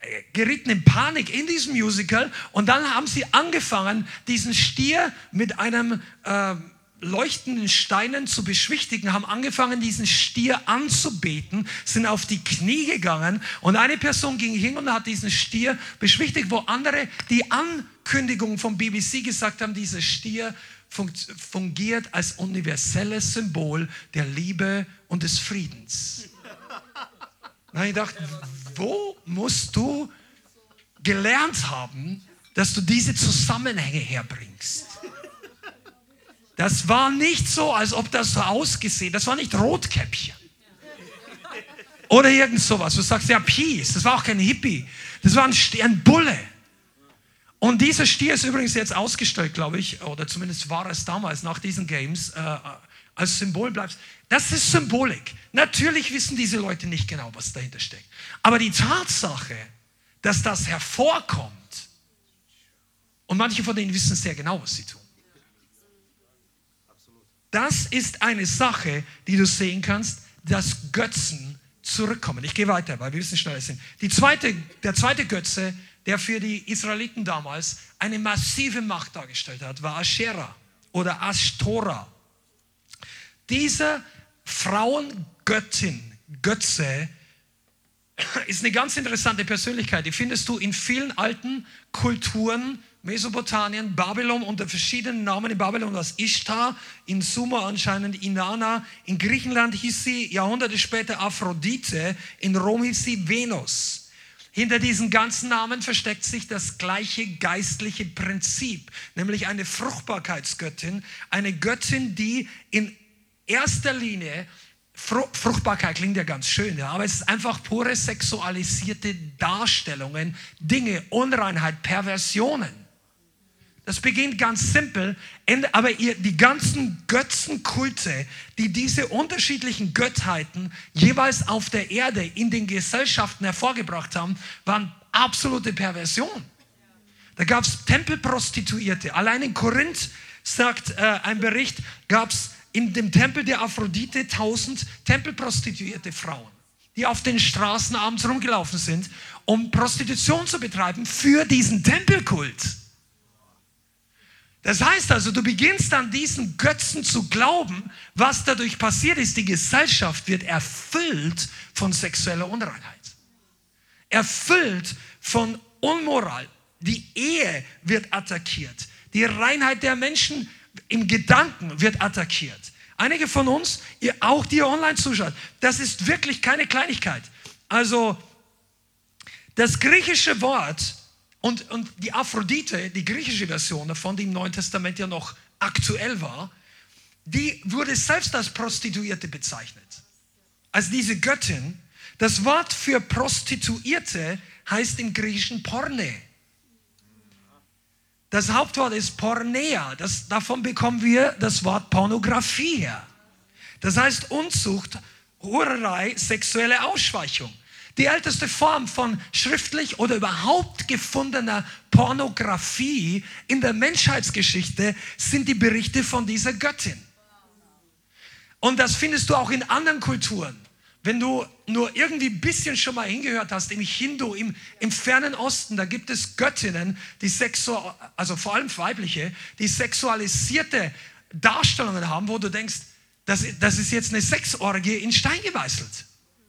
äh, gerieten in Panik in diesem Musical. Und dann haben sie angefangen, diesen Stier mit einem... Äh, leuchtenden Steinen zu beschwichtigen, haben angefangen, diesen Stier anzubeten, sind auf die Knie gegangen und eine Person ging hin und hat diesen Stier beschwichtigt, wo andere die Ankündigung vom BBC gesagt haben, dieser Stier fungiert als universelles Symbol der Liebe und des Friedens. Na, ich dachte, wo musst du gelernt haben, dass du diese Zusammenhänge herbringst? Das war nicht so, als ob das so ausgesehen, das war nicht Rotkäppchen. Oder irgend sowas. Du sagst ja Peace, das war auch kein Hippie. Das war ein, ein Bulle. Und dieser Stier ist übrigens jetzt ausgestellt, glaube ich, oder zumindest war es damals nach diesen Games, äh, als Symbol bleibt. Das ist Symbolik. Natürlich wissen diese Leute nicht genau, was dahinter steckt. Aber die Tatsache, dass das hervorkommt, und manche von denen wissen sehr genau, was sie tun. Das ist eine Sache, die du sehen kannst, dass Götzen zurückkommen. Ich gehe weiter, weil wir wissen schneller sind. Die zweite, der zweite Götze, der für die Israeliten damals eine massive Macht dargestellt hat, war Asherah oder Ashtora. Diese Frauengöttin, Götze, ist eine ganz interessante Persönlichkeit. Die findest du in vielen alten Kulturen Mesopotamien, Babylon unter verschiedenen Namen. In Babylon war es Ishtar, in Sumer anscheinend Inanna, in Griechenland hieß sie Jahrhunderte später Aphrodite, in Rom hieß sie Venus. Hinter diesen ganzen Namen versteckt sich das gleiche geistliche Prinzip, nämlich eine Fruchtbarkeitsgöttin, eine Göttin, die in erster Linie Fruchtbarkeit klingt ja ganz schön, ja, aber es ist einfach pure sexualisierte Darstellungen, Dinge, Unreinheit, Perversionen. Das beginnt ganz simpel, aber ihr, die ganzen Götzenkulte, die diese unterschiedlichen Göttheiten jeweils auf der Erde in den Gesellschaften hervorgebracht haben, waren absolute Perversion. Da gab es Tempelprostituierte. Allein in Korinth, sagt äh, ein Bericht, gab es in dem Tempel der Aphrodite tausend Tempelprostituierte Frauen, die auf den Straßen abends rumgelaufen sind, um Prostitution zu betreiben für diesen Tempelkult. Das heißt also, du beginnst an diesen Götzen zu glauben, was dadurch passiert ist. Die Gesellschaft wird erfüllt von sexueller Unreinheit. Erfüllt von Unmoral. Die Ehe wird attackiert. Die Reinheit der Menschen im Gedanken wird attackiert. Einige von uns, ihr, auch die ihr online zuschaut, das ist wirklich keine Kleinigkeit. Also das griechische Wort und, und die Aphrodite, die griechische Version davon, die im Neuen Testament ja noch aktuell war, die wurde selbst als Prostituierte bezeichnet. Als diese Göttin. Das Wort für Prostituierte heißt im Griechischen Porne. Das Hauptwort ist Pornea. Das, davon bekommen wir das Wort Pornografie her. Das heißt Unzucht, Hurerei, sexuelle Ausschweichung. Die älteste Form von schriftlich oder überhaupt gefundener Pornografie in der Menschheitsgeschichte sind die Berichte von dieser Göttin. Und das findest du auch in anderen Kulturen. Wenn du nur irgendwie ein bisschen schon mal hingehört hast, im Hindu, im, im fernen Osten, da gibt es Göttinnen, die sexual, also vor allem weibliche, die sexualisierte Darstellungen haben, wo du denkst, das, das ist jetzt eine Sexorgie in Stein gemeißelt.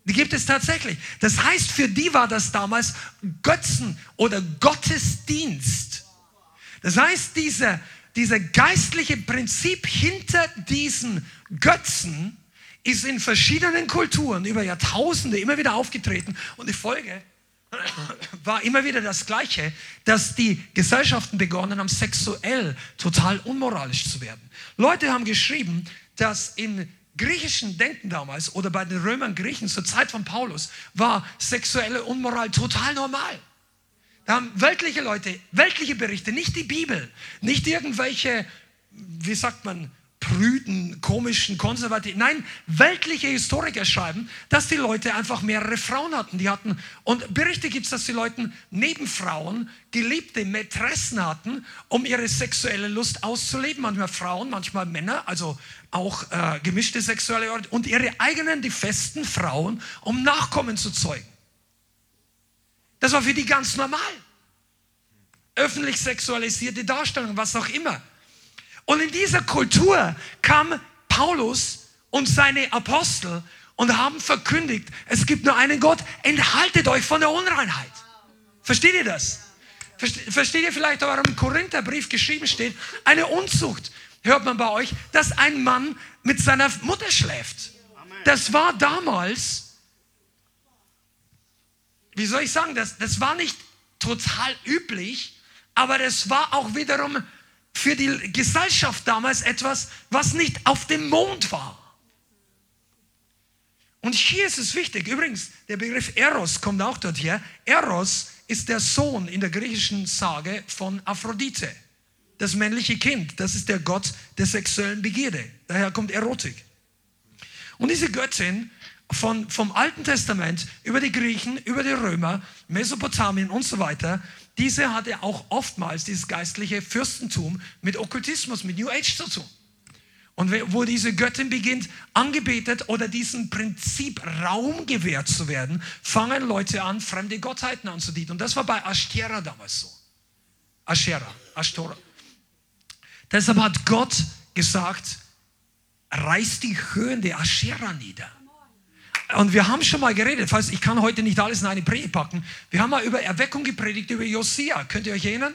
Die gibt es tatsächlich. Das heißt, für die war das damals Götzen oder Gottesdienst. Das heißt, dieser, dieser geistliche Prinzip hinter diesen Götzen ist in verschiedenen Kulturen über Jahrtausende immer wieder aufgetreten und die Folge war immer wieder das Gleiche, dass die Gesellschaften begonnen haben, sexuell total unmoralisch zu werden. Leute haben geschrieben, dass im griechischen Denken damals oder bei den Römern Griechen zur Zeit von Paulus war sexuelle Unmoral total normal. Da haben weltliche Leute, weltliche Berichte, nicht die Bibel, nicht irgendwelche, wie sagt man, prüden, komischen, konservativen. Nein, weltliche Historiker schreiben, dass die Leute einfach mehrere Frauen hatten. Die hatten und Berichte gibt es, dass die Leute neben Frauen geliebte Mätressen hatten, um ihre sexuelle Lust auszuleben. Manchmal Frauen, manchmal Männer, also auch äh, gemischte sexuelle Orte und ihre eigenen, die festen Frauen, um Nachkommen zu zeugen. Das war für die ganz normal. Öffentlich sexualisierte Darstellung, was auch immer. Und in dieser Kultur kam Paulus und seine Apostel und haben verkündigt, es gibt nur einen Gott, enthaltet euch von der Unreinheit. Versteht ihr das? Versteht ihr vielleicht, warum im Korintherbrief geschrieben steht, eine Unzucht hört man bei euch, dass ein Mann mit seiner Mutter schläft. Das war damals, wie soll ich sagen, das, das war nicht total üblich, aber das war auch wiederum für die Gesellschaft damals etwas, was nicht auf dem Mond war. Und hier ist es wichtig, übrigens, der Begriff Eros kommt auch dort her. Eros ist der Sohn in der griechischen Sage von Aphrodite, das männliche Kind. Das ist der Gott der sexuellen Begierde. Daher kommt Erotik. Und diese Göttin von, vom Alten Testament über die Griechen, über die Römer, Mesopotamien und so weiter, diese hatte auch oftmals dieses geistliche Fürstentum mit Okkultismus, mit New Age zu tun. Und wo diese Göttin beginnt, angebetet oder diesem Prinzip Raum gewährt zu werden, fangen Leute an, fremde Gottheiten anzudienen. Und das war bei Ashtera damals so. Asherah, Ashtora. Deshalb hat Gott gesagt, reiß die Höhen der Asherah nieder. Und wir haben schon mal geredet, falls ich kann heute nicht alles in eine Predigt packen. Wir haben mal über Erweckung gepredigt, über Josia. Könnt ihr euch erinnern?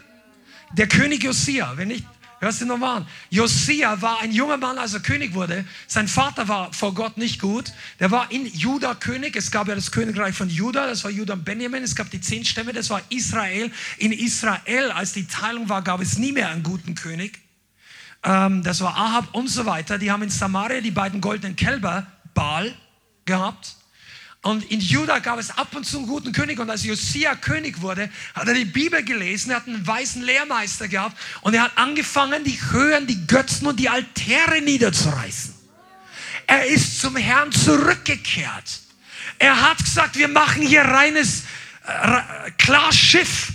Der König Josia, wenn nicht, hörst du nochmal an. Josia war ein junger Mann, als er König wurde. Sein Vater war vor Gott nicht gut. Der war in Juda König. Es gab ja das Königreich von Juda, das war Juda und Benjamin. Es gab die zehn Stämme, das war Israel. In Israel, als die Teilung war, gab es nie mehr einen guten König. Ähm, das war Ahab und so weiter. Die haben in Samaria die beiden goldenen Kälber, Baal gehabt. Und in Juda gab es ab und zu einen guten König. Und als Josia König wurde, hat er die Bibel gelesen, er hat einen weißen Lehrmeister gehabt und er hat angefangen, die Höhen, die Götzen und die Altäre niederzureißen. Er ist zum Herrn zurückgekehrt. Er hat gesagt, wir machen hier reines, äh, klar Schiff.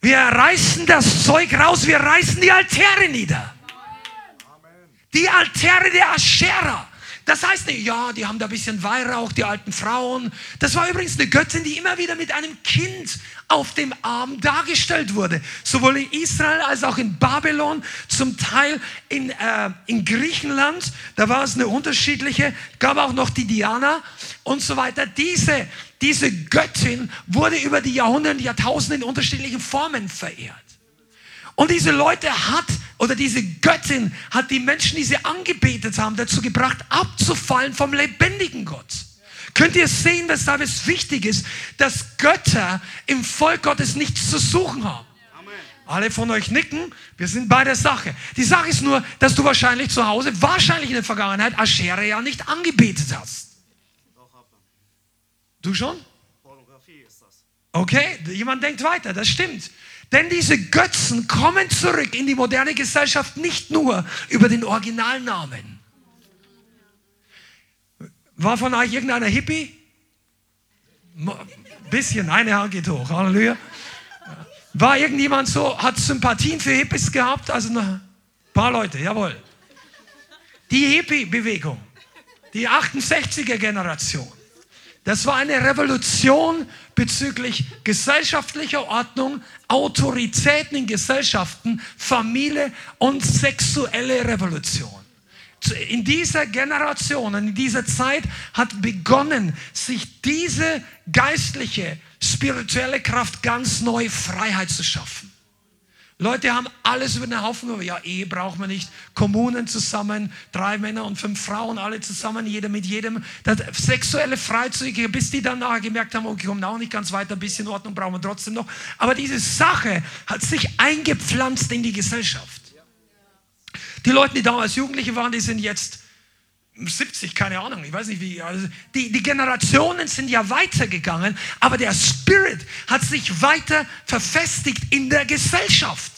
Wir reißen das Zeug raus, wir reißen die Altäre nieder. Die Altäre der Aschera. Das heißt nicht, ja, die haben da ein bisschen Weihrauch, die alten Frauen. Das war übrigens eine Göttin, die immer wieder mit einem Kind auf dem Arm dargestellt wurde. Sowohl in Israel als auch in Babylon, zum Teil in, äh, in Griechenland. Da war es eine unterschiedliche, gab auch noch die Diana und so weiter. Diese, diese Göttin wurde über die Jahrhunderte, Jahrtausende in unterschiedlichen Formen verehrt. Und diese Leute hat, oder diese Göttin hat die Menschen, die sie angebetet haben, dazu gebracht, abzufallen vom lebendigen Gott. Könnt ihr sehen, weshalb es wichtig ist, dass Götter im Volk Gottes nichts zu suchen haben? Amen. Alle von euch nicken, wir sind bei der Sache. Die Sache ist nur, dass du wahrscheinlich zu Hause, wahrscheinlich in der Vergangenheit, Aschere ja nicht angebetet hast. Du schon? Okay, jemand denkt weiter, das stimmt. Denn diese Götzen kommen zurück in die moderne Gesellschaft nicht nur über den Originalnamen. War von euch irgendeiner Hippie? Bisschen, eine Hand geht hoch, Halleluja. War irgendjemand so, hat Sympathien für Hippies gehabt? Also ein paar Leute, jawohl. Die Hippie-Bewegung, die 68er Generation, das war eine Revolution bezüglich gesellschaftlicher Ordnung, Autoritäten in Gesellschaften, Familie und sexuelle Revolution. In dieser Generation, in dieser Zeit hat begonnen, sich diese geistliche, spirituelle Kraft ganz neu Freiheit zu schaffen. Leute haben alles über den Haufen. Ja, Ehe braucht man nicht. Kommunen zusammen, drei Männer und fünf Frauen, alle zusammen, jeder mit jedem. Das sexuelle Freizügige, bis die dann nachher gemerkt haben, okay, kommen auch nicht ganz weiter, ein bisschen Ordnung brauchen wir trotzdem noch. Aber diese Sache hat sich eingepflanzt in die Gesellschaft. Die Leute, die damals Jugendliche waren, die sind jetzt 70, keine Ahnung, ich weiß nicht wie. Also die, die Generationen sind ja weitergegangen, aber der Spirit hat sich weiter verfestigt in der Gesellschaft.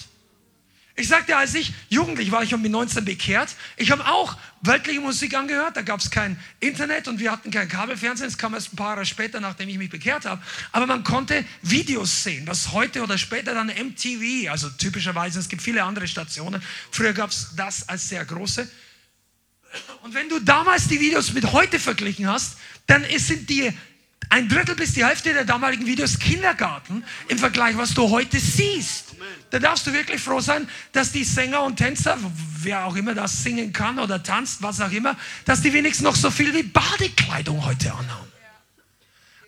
Ich sagte, als ich jugendlich war, ich habe mich 19 bekehrt, ich habe auch weltliche Musik angehört, da gab es kein Internet und wir hatten kein Kabelfernsehen, das kam erst ein paar Jahre später, nachdem ich mich bekehrt habe. Aber man konnte Videos sehen, was heute oder später dann MTV, also typischerweise, es gibt viele andere Stationen, früher gab es das als sehr große. Und wenn du damals die Videos mit heute verglichen hast, dann sind die ein Drittel bis die Hälfte der damaligen Videos Kindergarten im Vergleich, was du heute siehst. Da darfst du wirklich froh sein, dass die Sänger und Tänzer, wer auch immer das singen kann oder tanzt, was auch immer, dass die wenigstens noch so viel wie Badekleidung heute anhaben.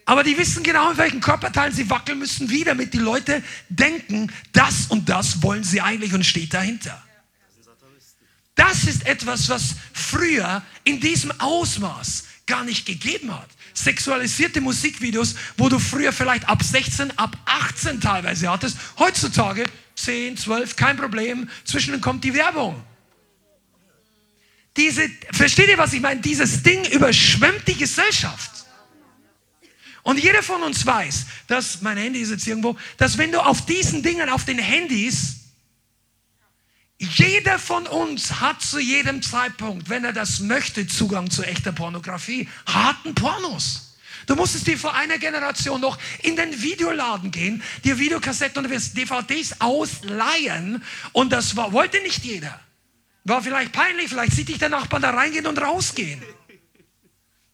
Aber die wissen genau, in welchen Körperteilen sie wackeln müssen, wie damit die Leute denken, das und das wollen sie eigentlich und steht dahinter. Das ist etwas, was früher in diesem Ausmaß gar nicht gegeben hat. Sexualisierte Musikvideos, wo du früher vielleicht ab 16, ab 18 teilweise hattest, heutzutage 10, 12, kein Problem, zwischen kommt die Werbung. Diese, versteht ihr, was ich meine? Dieses Ding überschwemmt die Gesellschaft. Und jeder von uns weiß, dass, mein Handy ist jetzt irgendwo, dass wenn du auf diesen Dingen, auf den Handys, jeder von uns hat zu jedem Zeitpunkt, wenn er das möchte, Zugang zu echter Pornografie, harten Pornos. Du musstest dir vor einer Generation noch in den Videoladen gehen, dir Videokassetten und DVDs ausleihen und das war, wollte nicht jeder. War vielleicht peinlich, vielleicht sieht dich der Nachbar da reingehen und rausgehen.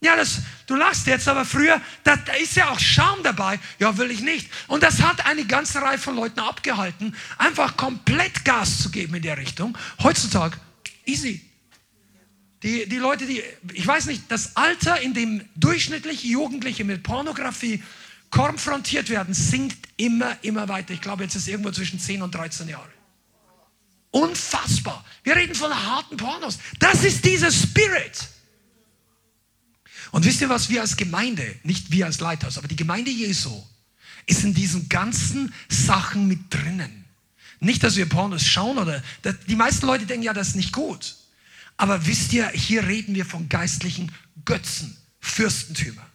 Ja, das, du lachst jetzt, aber früher, da, da ist ja auch Scham dabei. Ja, will ich nicht. Und das hat eine ganze Reihe von Leuten abgehalten, einfach komplett Gas zu geben in der Richtung. Heutzutage, easy. Die, die Leute, die, ich weiß nicht, das Alter, in dem durchschnittliche Jugendliche mit Pornografie konfrontiert werden, sinkt immer, immer weiter. Ich glaube, jetzt ist es irgendwo zwischen 10 und 13 Jahre. Unfassbar. Wir reden von harten Pornos. Das ist dieser Spirit. Und wisst ihr was, wir als Gemeinde, nicht wir als Leithaus, aber die Gemeinde Jesu ist in diesen ganzen Sachen mit drinnen. Nicht, dass wir Pornos schauen oder die meisten Leute denken, ja, das ist nicht gut. Aber wisst ihr, hier reden wir von geistlichen Götzen, Fürstentümer.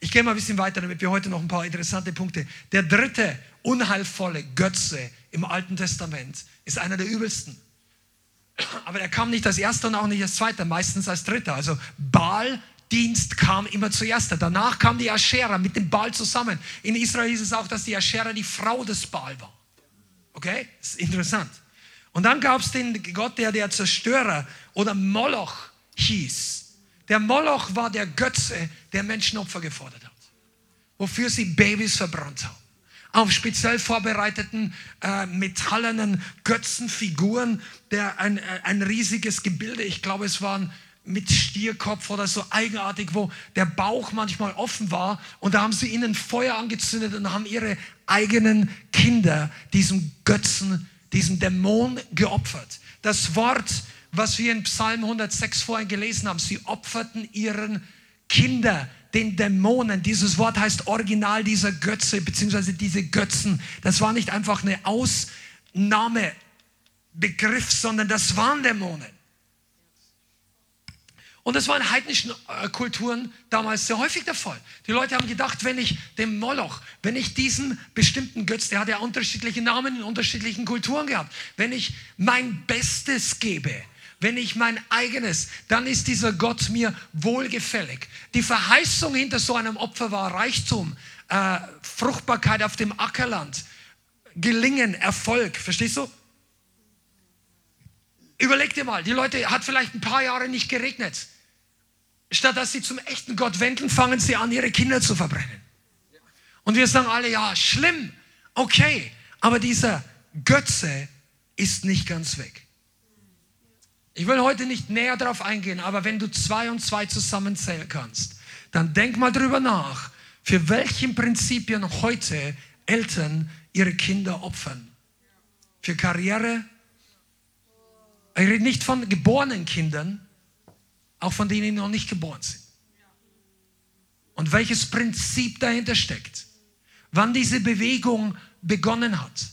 Ich gehe mal ein bisschen weiter, damit wir heute noch ein paar interessante Punkte. Der dritte unheilvolle Götze im Alten Testament ist einer der übelsten. Aber der kam nicht als erster und auch nicht als zweiter, meistens als dritter. Also Baal-Dienst kam immer zuerst. Danach kam die Aschera mit dem Baal zusammen. In Israel hieß es auch, dass die Aschera die Frau des Baal war. Okay? Das ist interessant. Und dann gab es den Gott, der der Zerstörer oder Moloch hieß. Der Moloch war der Götze, der Menschenopfer gefordert hat, wofür sie Babys verbrannt haben. Auf speziell vorbereiteten äh, metallenen Götzenfiguren, der ein, äh, ein riesiges Gebilde, ich glaube es waren mit Stierkopf oder so eigenartig, wo der Bauch manchmal offen war. Und da haben sie ihnen Feuer angezündet und haben ihre eigenen Kinder diesem Götzen diesem Dämon geopfert. Das Wort, was wir in Psalm 106 vorhin gelesen haben, sie opferten ihren Kinder den Dämonen. Dieses Wort heißt original dieser Götze, beziehungsweise diese Götzen. Das war nicht einfach eine Ausnahmebegriff, sondern das waren Dämonen. Und das war in heidnischen äh, Kulturen damals sehr häufig der Fall. Die Leute haben gedacht, wenn ich dem Moloch, wenn ich diesen bestimmten Götz, der hat ja unterschiedliche Namen in unterschiedlichen Kulturen gehabt, wenn ich mein Bestes gebe, wenn ich mein eigenes, dann ist dieser Gott mir wohlgefällig. Die Verheißung hinter so einem Opfer war Reichtum, äh, Fruchtbarkeit auf dem Ackerland, Gelingen, Erfolg. Verstehst du? Überleg dir mal, die Leute hat vielleicht ein paar Jahre nicht geregnet. Statt dass sie zum echten Gott wenden, fangen sie an, ihre Kinder zu verbrennen. Und wir sagen alle, ja, schlimm, okay, aber dieser Götze ist nicht ganz weg. Ich will heute nicht näher darauf eingehen, aber wenn du zwei und zwei zusammenzählen kannst, dann denk mal drüber nach, für welchen Prinzipien heute Eltern ihre Kinder opfern. Für Karriere. Ich rede nicht von geborenen Kindern, auch von denen, die noch nicht geboren sind. Und welches Prinzip dahinter steckt. Wann diese Bewegung begonnen hat.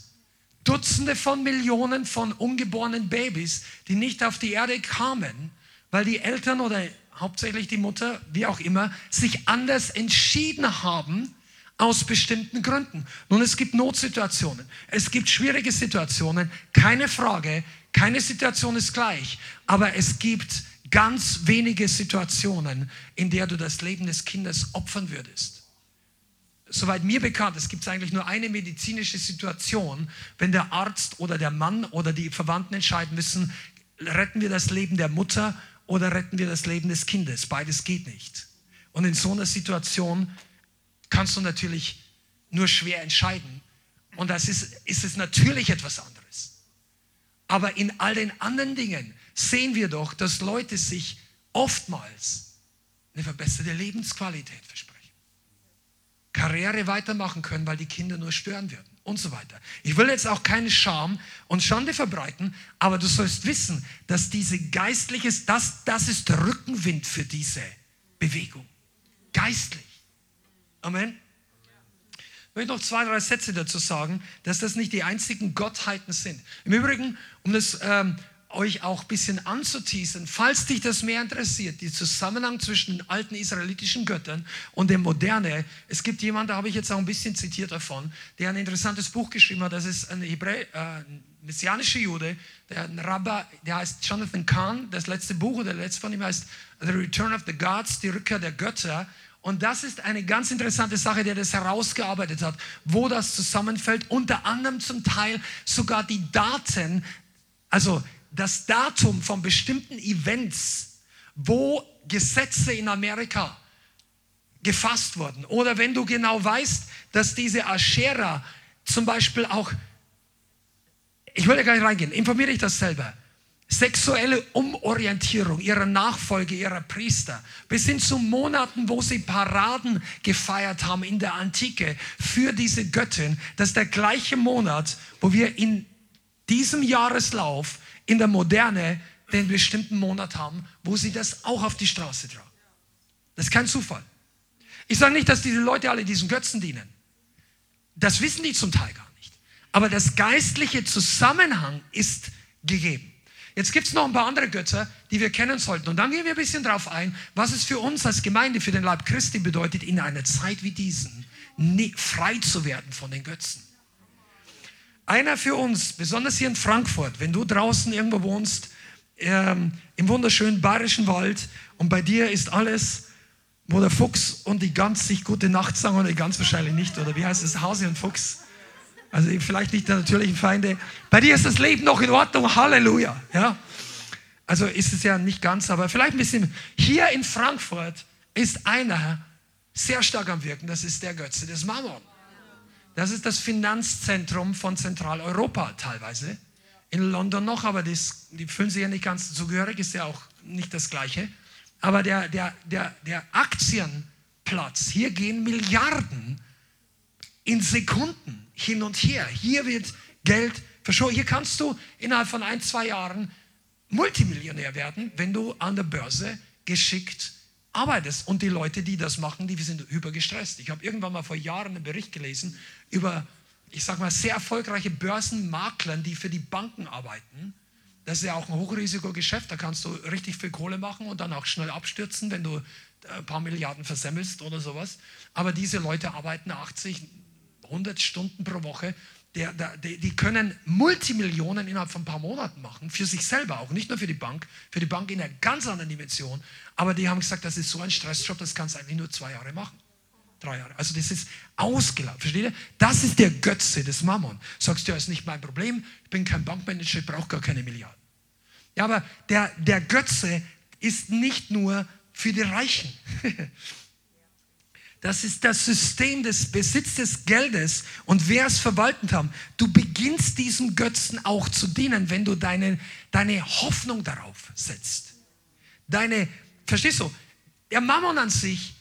Dutzende von Millionen von ungeborenen Babys, die nicht auf die Erde kamen, weil die Eltern oder hauptsächlich die Mutter, wie auch immer, sich anders entschieden haben aus bestimmten Gründen. Nun, es gibt Notsituationen, es gibt schwierige Situationen, keine Frage, keine Situation ist gleich, aber es gibt ganz wenige Situationen, in der du das Leben des Kindes opfern würdest. Soweit mir bekannt ist, gibt es eigentlich nur eine medizinische Situation, wenn der Arzt oder der Mann oder die Verwandten entscheiden müssen, retten wir das Leben der Mutter oder retten wir das Leben des Kindes. Beides geht nicht. Und in so einer Situation kannst du natürlich nur schwer entscheiden. Und das ist, ist es natürlich etwas anderes. Aber in all den anderen Dingen sehen wir doch, dass Leute sich oftmals eine verbesserte Lebensqualität versprechen. Karriere weitermachen können, weil die Kinder nur stören würden und so weiter. Ich will jetzt auch keine Scham und Schande verbreiten, aber du sollst wissen, dass diese geistliche, das, das ist Rückenwind für diese Bewegung. Geistlich. Amen. Ich möchte noch zwei, drei Sätze dazu sagen, dass das nicht die einzigen Gottheiten sind. Im Übrigen, um das ähm, euch auch ein bisschen anzuteasen, falls dich das mehr interessiert, die Zusammenhang zwischen den alten israelitischen Göttern und der Moderne. Es gibt jemanden, da habe ich jetzt auch ein bisschen zitiert davon, der ein interessantes Buch geschrieben hat. Das ist ein Hebräer, äh, messianischer Jude, der ein Rabbi, der heißt Jonathan Kahn. Das letzte Buch oder der letzte von ihm heißt The Return of the Gods, die Rückkehr der Götter. Und das ist eine ganz interessante Sache, der das herausgearbeitet hat, wo das zusammenfällt. Unter anderem zum Teil sogar die Daten, also das Datum von bestimmten Events, wo Gesetze in Amerika gefasst wurden. Oder wenn du genau weißt, dass diese Aschera zum Beispiel auch, ich will ja gar nicht reingehen, informiere dich das selber. Sexuelle Umorientierung ihrer Nachfolge, ihrer Priester, bis hin zu Monaten, wo sie Paraden gefeiert haben in der Antike für diese Göttin, das ist der gleiche Monat, wo wir in diesem Jahreslauf in der Moderne den bestimmten Monat haben, wo sie das auch auf die Straße tragen. Das ist kein Zufall. Ich sage nicht, dass diese Leute alle diesen Götzen dienen. Das wissen die zum Teil gar nicht. Aber das geistliche Zusammenhang ist gegeben. Jetzt gibt es noch ein paar andere Götter, die wir kennen sollten. Und dann gehen wir ein bisschen darauf ein, was es für uns als Gemeinde, für den Leib Christi bedeutet, in einer Zeit wie diesen frei zu werden von den Götzen. Einer für uns, besonders hier in Frankfurt, wenn du draußen irgendwo wohnst, ähm, im wunderschönen bayerischen Wald und bei dir ist alles, wo der Fuchs und die Gans sich gute Nacht sagen oder die Gans wahrscheinlich nicht, oder wie heißt es, Hase und Fuchs? Also vielleicht nicht der natürlichen Feinde. Bei dir ist das Leben noch in Ordnung. Halleluja. Ja? Also ist es ja nicht ganz, aber vielleicht ein bisschen. Hier in Frankfurt ist einer sehr stark am Wirken. Das ist der Götze des Mammon. Das ist das Finanzzentrum von Zentraleuropa teilweise. In London noch, aber das, die fühlen sich ja nicht ganz zugehörig, ist ja auch nicht das Gleiche. Aber der, der, der, der Aktienplatz, hier gehen Milliarden in Sekunden hin und her. Hier wird Geld verschoben. Hier kannst du innerhalb von ein, zwei Jahren Multimillionär werden, wenn du an der Börse geschickt arbeitest. Und die Leute, die das machen, die sind übergestresst. Ich habe irgendwann mal vor Jahren einen Bericht gelesen über, ich sage mal, sehr erfolgreiche Börsenmakler, die für die Banken arbeiten. Das ist ja auch ein Hochrisikogeschäft, da kannst du richtig viel Kohle machen und dann auch schnell abstürzen, wenn du ein paar Milliarden versemmelst oder sowas. Aber diese Leute arbeiten 80, 100 Stunden pro Woche, der, der, die können Multimillionen innerhalb von ein paar Monaten machen, für sich selber auch, nicht nur für die Bank, für die Bank in einer ganz anderen Dimension. Aber die haben gesagt, das ist so ein Stressjob, das kannst du eigentlich nur zwei Jahre machen. Drei Jahre. Also das ist ausgelaufen. Versteht ihr? Das ist der Götze des Mammon. Sagst du, ja, ist nicht mein Problem, ich bin kein Bankmanager, ich brauche gar keine Milliarden. Ja, aber der, der Götze ist nicht nur für die Reichen. Das ist das System des Besitzes des Geldes und wer es verwaltet haben. Du beginnst diesem Götzen auch zu dienen, wenn du deine, deine Hoffnung darauf setzt. Deine, verstehst du? Der Mammon an sich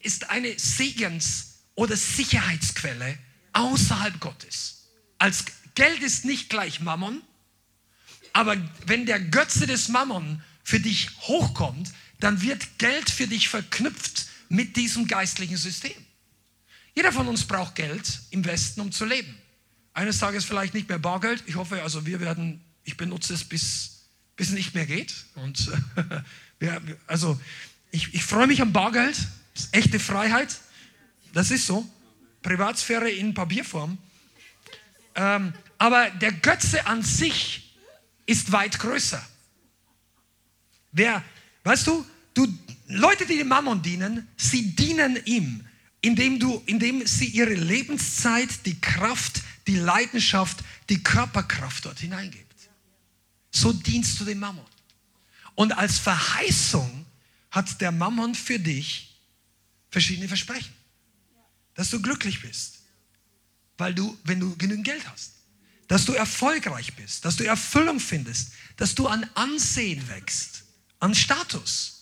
ist eine Segens- oder Sicherheitsquelle außerhalb Gottes. Als Geld ist nicht gleich Mammon, aber wenn der Götze des Mammon für dich hochkommt, dann wird Geld für dich verknüpft mit diesem geistlichen System. Jeder von uns braucht Geld im Westen, um zu leben. Eines Tages vielleicht nicht mehr Bargeld. Ich hoffe, also wir werden, ich benutze es bis, bis es nicht mehr geht. Und wir, also ich, ich freue mich am Bargeld. Das ist echte Freiheit. Das ist so. Privatsphäre in Papierform. Ähm, aber der Götze an sich ist weit größer. Wer, weißt du, du, Leute, die dem Mammon dienen, sie dienen ihm, indem, du, indem sie ihre Lebenszeit, die Kraft, die Leidenschaft, die Körperkraft dort hineingibt. So dienst du dem Mammon. Und als Verheißung hat der Mammon für dich verschiedene Versprechen. Dass du glücklich bist, weil du, wenn du genügend Geld hast, dass du erfolgreich bist, dass du Erfüllung findest, dass du an Ansehen wächst, an Status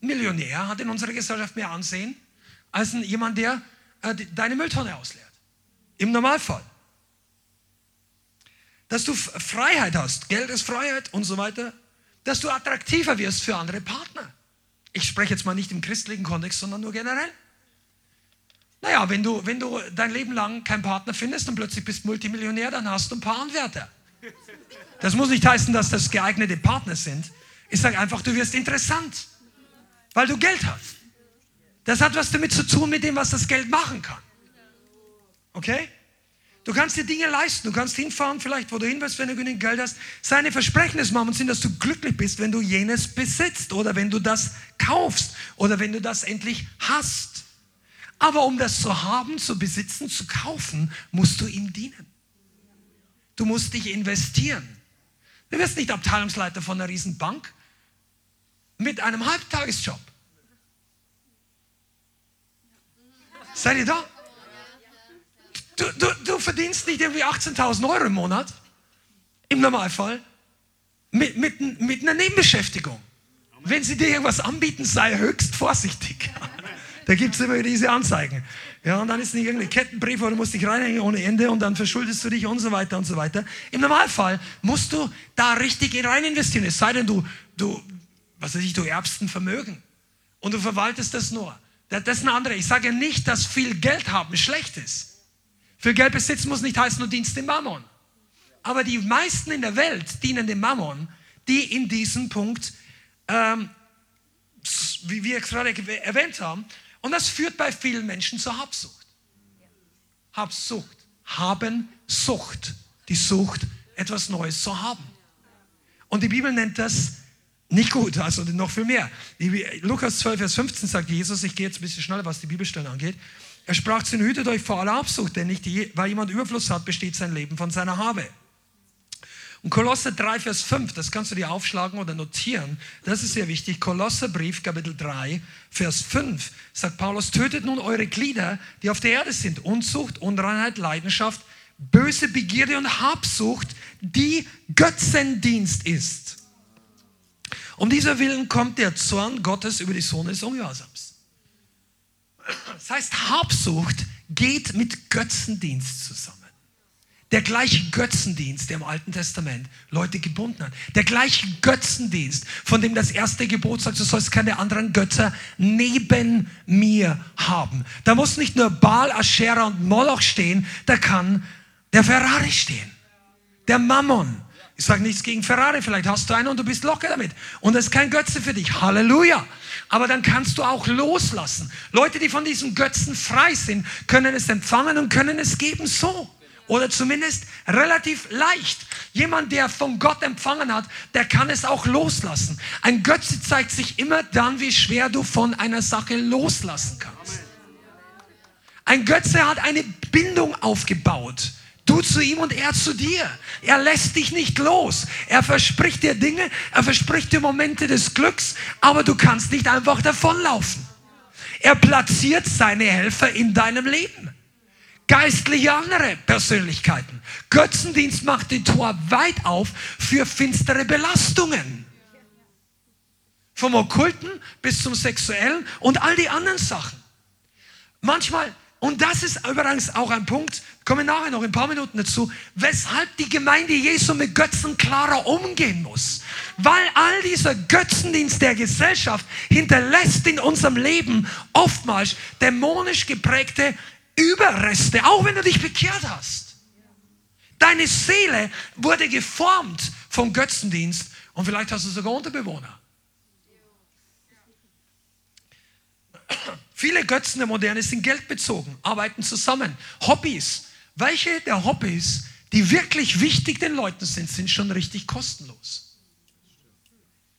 Millionär hat in unserer Gesellschaft mehr Ansehen als jemand, der äh, deine Mülltonne ausleert. Im Normalfall. Dass du Freiheit hast, Geld ist Freiheit und so weiter. Dass du attraktiver wirst für andere Partner. Ich spreche jetzt mal nicht im christlichen Kontext, sondern nur generell. Naja, wenn du, wenn du dein Leben lang keinen Partner findest und plötzlich bist Multimillionär, dann hast du ein paar Anwärter. Das muss nicht heißen, dass das geeignete Partner sind. Ich sage einfach, du wirst interessant weil du Geld hast. Das hat was damit zu tun, mit dem, was das Geld machen kann. Okay? Du kannst dir Dinge leisten, du kannst hinfahren, vielleicht wo du hin willst, wenn du genügend Geld hast. Seine Versprechen des Mammons sind, dass du glücklich bist, wenn du jenes besitzt oder wenn du das kaufst oder wenn du das endlich hast. Aber um das zu haben, zu besitzen, zu kaufen, musst du ihm dienen. Du musst dich investieren. Du wirst nicht Abteilungsleiter von einer riesen Bank mit einem Halbtagesjob. Seid ihr da? Du, du, du verdienst nicht irgendwie 18.000 Euro im Monat, im Normalfall, mit, mit, mit einer Nebenbeschäftigung. Wenn sie dir irgendwas anbieten, sei höchst vorsichtig. da gibt es immer diese Anzeigen. Ja, und dann ist nicht irgendein Kettenbrief, oder du musst dich reinhängen ohne Ende und dann verschuldest du dich und so weiter und so weiter. Im Normalfall musst du da richtig rein investieren. Es sei denn, du, du, was weiß ich, du erbst ein Vermögen und du verwaltest das nur. Das ist eine andere. Ich sage nicht, dass viel Geld haben schlecht ist. Viel Geld besitzen muss nicht heißen, du dienst dem Mammon. Aber die meisten in der Welt dienen dem Mammon, die in diesem Punkt, ähm, wie wir gerade erwähnt haben, und das führt bei vielen Menschen zur Habsucht. Habsucht. Haben Sucht. Die Sucht, etwas Neues zu haben. Und die Bibel nennt das nicht gut, also noch viel mehr. Lukas 12, Vers 15 sagt Jesus, ich gehe jetzt ein bisschen schneller, was die Bibelstellen angeht. Er sprach zu ihnen, hütet euch vor aller Absucht, denn nicht die, weil jemand Überfluss hat, besteht sein Leben von seiner Habe. Und Kolosser 3, Vers 5, das kannst du dir aufschlagen oder notieren, das ist sehr wichtig. Kolosserbrief, Kapitel 3, Vers 5, sagt Paulus, tötet nun eure Glieder, die auf der Erde sind. Unzucht, Unreinheit, Leidenschaft, böse Begierde und Habsucht, die Götzendienst ist. Um dieser Willen kommt der Zorn Gottes über die Sohne des Ungehorsams. Das heißt, Habsucht geht mit Götzendienst zusammen. Der gleiche Götzendienst, der im Alten Testament Leute gebunden hat. Der gleiche Götzendienst, von dem das erste Gebot sagt, du sollst keine anderen Götter neben mir haben. Da muss nicht nur Baal, Asherah und Moloch stehen, da kann der Ferrari stehen. Der Mammon. Ich sage nichts gegen Ferrari, vielleicht hast du einen und du bist locker damit. Und das ist kein Götze für dich. Halleluja. Aber dann kannst du auch loslassen. Leute, die von diesen Götzen frei sind, können es empfangen und können es geben so. Oder zumindest relativ leicht. Jemand, der von Gott empfangen hat, der kann es auch loslassen. Ein Götze zeigt sich immer dann, wie schwer du von einer Sache loslassen kannst. Ein Götze hat eine Bindung aufgebaut. Du zu ihm und er zu dir. Er lässt dich nicht los. Er verspricht dir Dinge, er verspricht dir Momente des Glücks, aber du kannst nicht einfach davonlaufen. Er platziert seine Helfer in deinem Leben. Geistliche andere Persönlichkeiten. Götzendienst macht den Tor weit auf für finstere Belastungen. Vom Okkulten bis zum Sexuellen und all die anderen Sachen. Manchmal und das ist übrigens auch ein Punkt, komme nachher noch in ein paar Minuten dazu, weshalb die Gemeinde Jesu mit Götzen klarer umgehen muss. Weil all dieser Götzendienst der Gesellschaft hinterlässt in unserem Leben oftmals dämonisch geprägte Überreste, auch wenn du dich bekehrt hast. Deine Seele wurde geformt vom Götzendienst und vielleicht hast du sogar Unterbewohner. Viele Götzen der Moderne sind geldbezogen, arbeiten zusammen. Hobbys. Welche der Hobbys, die wirklich wichtig den Leuten sind, sind schon richtig kostenlos?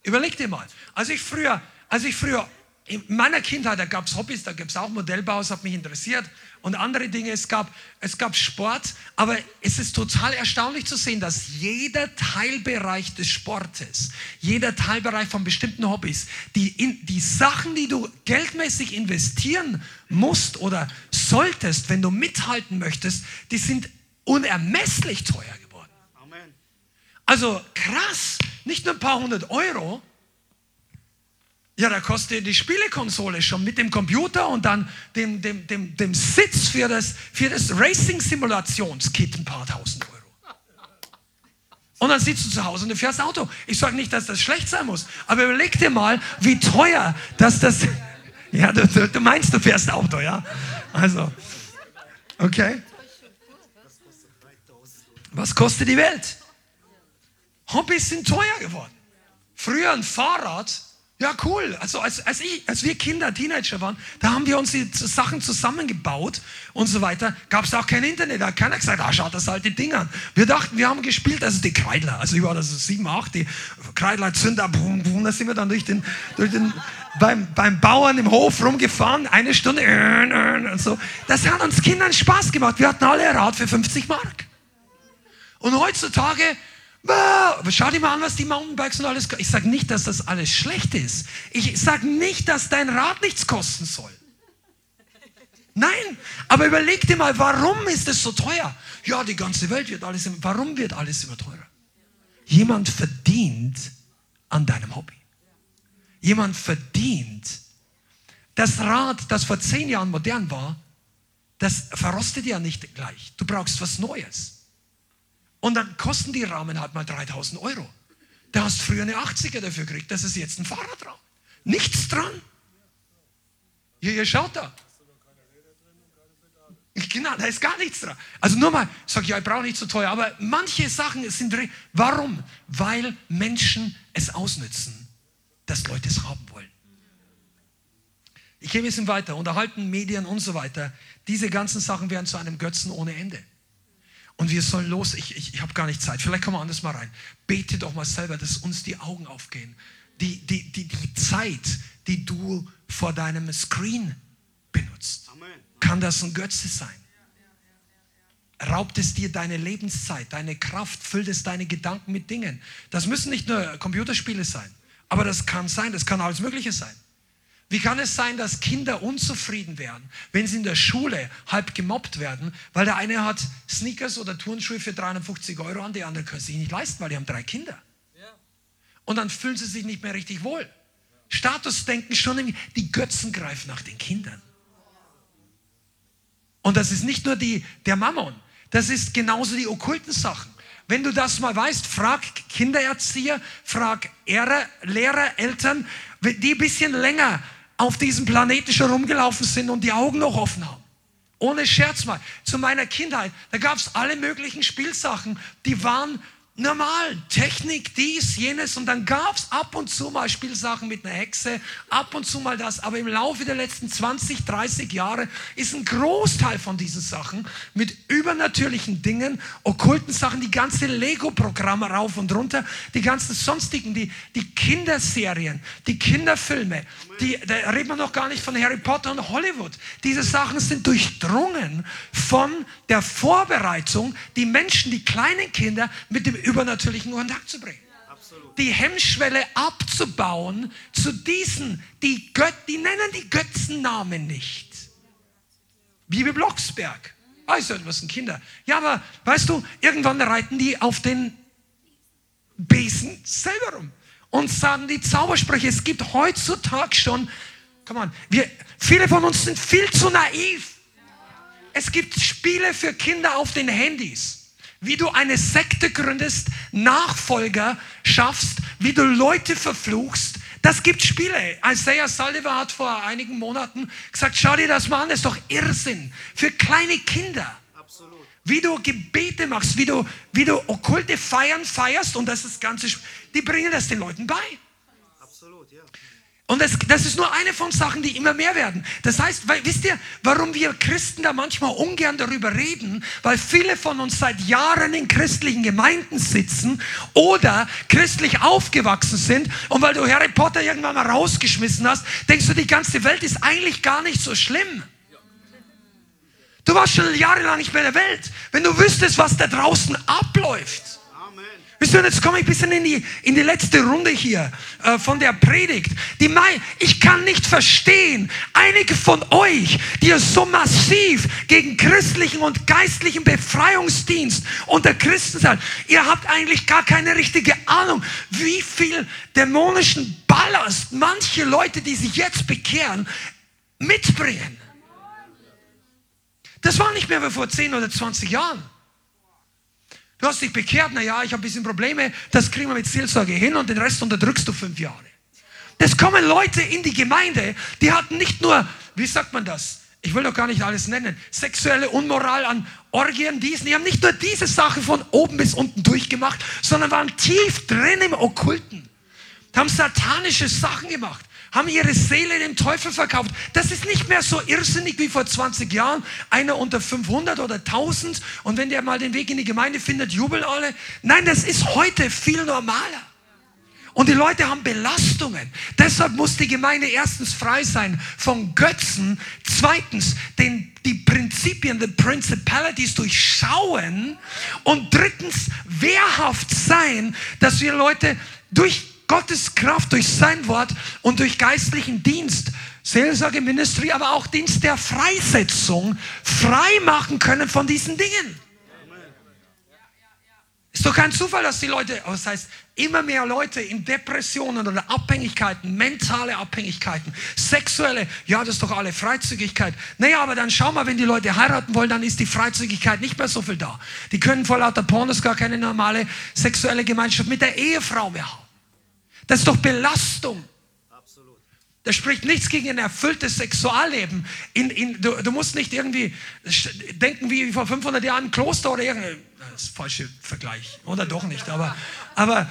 Überleg dir mal. Als ich früher, als ich früher in meiner Kindheit, da gab es Hobbys, da gab es auch Modellbau, das hat mich interessiert und andere Dinge. Es gab, es gab Sport, aber es ist total erstaunlich zu sehen, dass jeder Teilbereich des Sportes, jeder Teilbereich von bestimmten Hobbys, die, in, die Sachen, die du geldmäßig investieren musst oder solltest, wenn du mithalten möchtest, die sind unermesslich teuer geworden. Amen. Also krass, nicht nur ein paar hundert Euro, ja, da kostet die Spielekonsole schon mit dem Computer und dann dem, dem, dem, dem Sitz für das, für das Racing-Simulationskit ein paar tausend Euro. Und dann sitzt du zu Hause und du fährst Auto. Ich sage nicht, dass das schlecht sein muss, aber überleg dir mal, wie teuer dass das. Ja, du, du, meinst, du fährst Auto, ja? Also, okay. Was kostet die Welt? Hobbys sind teuer geworden. Früher ein Fahrrad ja, cool. Also als, als, ich, als wir Kinder, Teenager waren, da haben wir uns die Sachen zusammengebaut und so weiter. Gab es auch kein Internet. Da hat keiner gesagt, ah, schaut das alte Ding an. Wir dachten, wir haben gespielt, also die Kreidler. Also ich war das sieben, acht, die Kreidler Zünder, boom, boom, da sind wir dann durch den, durch den, beim, beim Bauern im Hof rumgefahren, eine Stunde und so. Das hat uns Kindern Spaß gemacht. Wir hatten alle ein Rad für 50 Mark. Und heutzutage Schau dir mal an, was die Mountainbikes und alles. Ich sage nicht, dass das alles schlecht ist. Ich sage nicht, dass dein Rad nichts kosten soll. Nein, aber überleg dir mal, warum ist es so teuer? Ja, die ganze Welt wird alles. Immer, warum wird alles immer teurer? Jemand verdient an deinem Hobby. Jemand verdient. Das Rad, das vor zehn Jahren modern war, das verrostet ja nicht gleich. Du brauchst was Neues. Und dann kosten die Rahmen halt mal 3000 Euro. Da hast du früher eine 80er dafür gekriegt. Das ist jetzt ein Fahrradrahmen. Nichts dran. Hier, ihr schaut da. Genau, da ist gar nichts dran. Also nur mal, sag ich, ja, ich brauche nicht so teuer, aber manche Sachen sind drin. Warum? Weil Menschen es ausnützen, dass Leute es haben wollen. Ich gehe ein bisschen weiter. Unterhalten, Medien und so weiter. Diese ganzen Sachen werden zu einem Götzen ohne Ende. Und wir sollen los, ich, ich, ich habe gar nicht Zeit, vielleicht kommen wir anders mal rein. Bete doch mal selber, dass uns die Augen aufgehen. Die, die, die, die Zeit, die du vor deinem Screen benutzt, kann das ein Götze sein. Raubt es dir deine Lebenszeit, deine Kraft, füllt es deine Gedanken mit Dingen. Das müssen nicht nur Computerspiele sein, aber das kann sein, das kann alles Mögliche sein. Wie kann es sein, dass Kinder unzufrieden werden, wenn sie in der Schule halb gemobbt werden, weil der eine hat Sneakers oder Turnschuhe für 350 Euro an, die anderen können sich nicht leisten, weil die haben drei Kinder. Und dann fühlen sie sich nicht mehr richtig wohl. Statusdenken schon, die Götzen greifen nach den Kindern. Und das ist nicht nur die, der Mammon, das ist genauso die okkulten Sachen. Wenn du das mal weißt, frag Kindererzieher, frag Lehrer, Lehrer Eltern, die ein bisschen länger auf diesem Planeten schon rumgelaufen sind und die Augen noch offen haben. Ohne Scherz mal. Zu meiner Kindheit, da gab es alle möglichen Spielsachen, die waren normal, Technik, dies, jenes und dann gab es ab und zu mal Spielsachen mit einer Hexe, ab und zu mal das, aber im Laufe der letzten 20, 30 Jahre ist ein Großteil von diesen Sachen mit übernatürlichen Dingen, okkulten Sachen, die ganze Lego-Programme rauf und runter, die ganzen sonstigen, die, die Kinderserien, die Kinderfilme, die, da reden wir noch gar nicht von Harry Potter und Hollywood. Diese Sachen sind durchdrungen von der Vorbereitung, die Menschen, die kleinen Kinder mit dem übernatürlichen Kontakt zu bringen. Die Hemmschwelle abzubauen zu diesen, die, Göt, die nennen die Götzennamen nicht. Bibi Blocksberg. Weißt du, was sind Kinder? Ja, aber weißt du, irgendwann reiten die auf den Besen selber rum und sagen die Zaubersprüche. Es gibt heutzutage schon, come on, wir, viele von uns sind viel zu naiv. Es gibt Spiele für Kinder auf den Handys wie du eine Sekte gründest, Nachfolger schaffst, wie du Leute verfluchst. Das gibt Spiele. Isaiah Saldivar hat vor einigen Monaten gesagt, schau dir das mal an, das ist doch Irrsinn für kleine Kinder. Absolut. Wie du Gebete machst, wie du, wie du okkulte Feiern feierst und das ist das Ganze, die bringen das den Leuten bei. Und das, das, ist nur eine von Sachen, die immer mehr werden. Das heißt, weil, wisst ihr, warum wir Christen da manchmal ungern darüber reden? Weil viele von uns seit Jahren in christlichen Gemeinden sitzen oder christlich aufgewachsen sind. Und weil du Harry Potter irgendwann mal rausgeschmissen hast, denkst du, die ganze Welt ist eigentlich gar nicht so schlimm. Du warst schon jahrelang nicht mehr in der Welt. Wenn du wüsstest, was da draußen abläuft. Wisst ihr, jetzt komme ich ein bisschen in die, in die letzte Runde hier äh, von der Predigt. Die mein, ich kann nicht verstehen, einige von euch, die ihr so massiv gegen christlichen und geistlichen Befreiungsdienst unter Christen seid, ihr habt eigentlich gar keine richtige Ahnung, wie viel dämonischen Ballast manche Leute, die sich jetzt bekehren, mitbringen. Das war nicht mehr wie vor 10 oder 20 Jahren. Du hast dich bekehrt, naja, ich habe ein bisschen Probleme, das kriegen wir mit Seelsorge hin und den Rest unterdrückst du fünf Jahre. Es kommen Leute in die Gemeinde, die hatten nicht nur, wie sagt man das? Ich will doch gar nicht alles nennen. Sexuelle Unmoral an Orgien, diesen. Die haben nicht nur diese Sache von oben bis unten durchgemacht, sondern waren tief drin im Okkulten. Die haben satanische Sachen gemacht haben ihre Seele dem Teufel verkauft. Das ist nicht mehr so irrsinnig wie vor 20 Jahren. Einer unter 500 oder 1000 und wenn der mal den Weg in die Gemeinde findet, jubeln alle. Nein, das ist heute viel normaler. Und die Leute haben Belastungen. Deshalb muss die Gemeinde erstens frei sein von Götzen, zweitens den, die Prinzipien, die Principalities durchschauen und drittens wehrhaft sein, dass wir Leute durch Gottes Kraft durch sein Wort und durch geistlichen Dienst, Seelsorge, Ministry, aber auch Dienst der Freisetzung frei machen können von diesen Dingen. Ist doch kein Zufall, dass die Leute, oh, das heißt, immer mehr Leute in Depressionen oder Abhängigkeiten, mentale Abhängigkeiten, sexuelle, ja, das ist doch alle Freizügigkeit. Naja, aber dann schau mal, wenn die Leute heiraten wollen, dann ist die Freizügigkeit nicht mehr so viel da. Die können vor lauter Pornos gar keine normale sexuelle Gemeinschaft mit der Ehefrau mehr haben. Das ist doch Belastung. Das spricht nichts gegen ein erfülltes Sexualleben. In, in, du, du, musst nicht irgendwie denken wie vor 500 Jahren ein Kloster oder irgendein. Das ist ein falscher Vergleich. Oder doch nicht. Aber, aber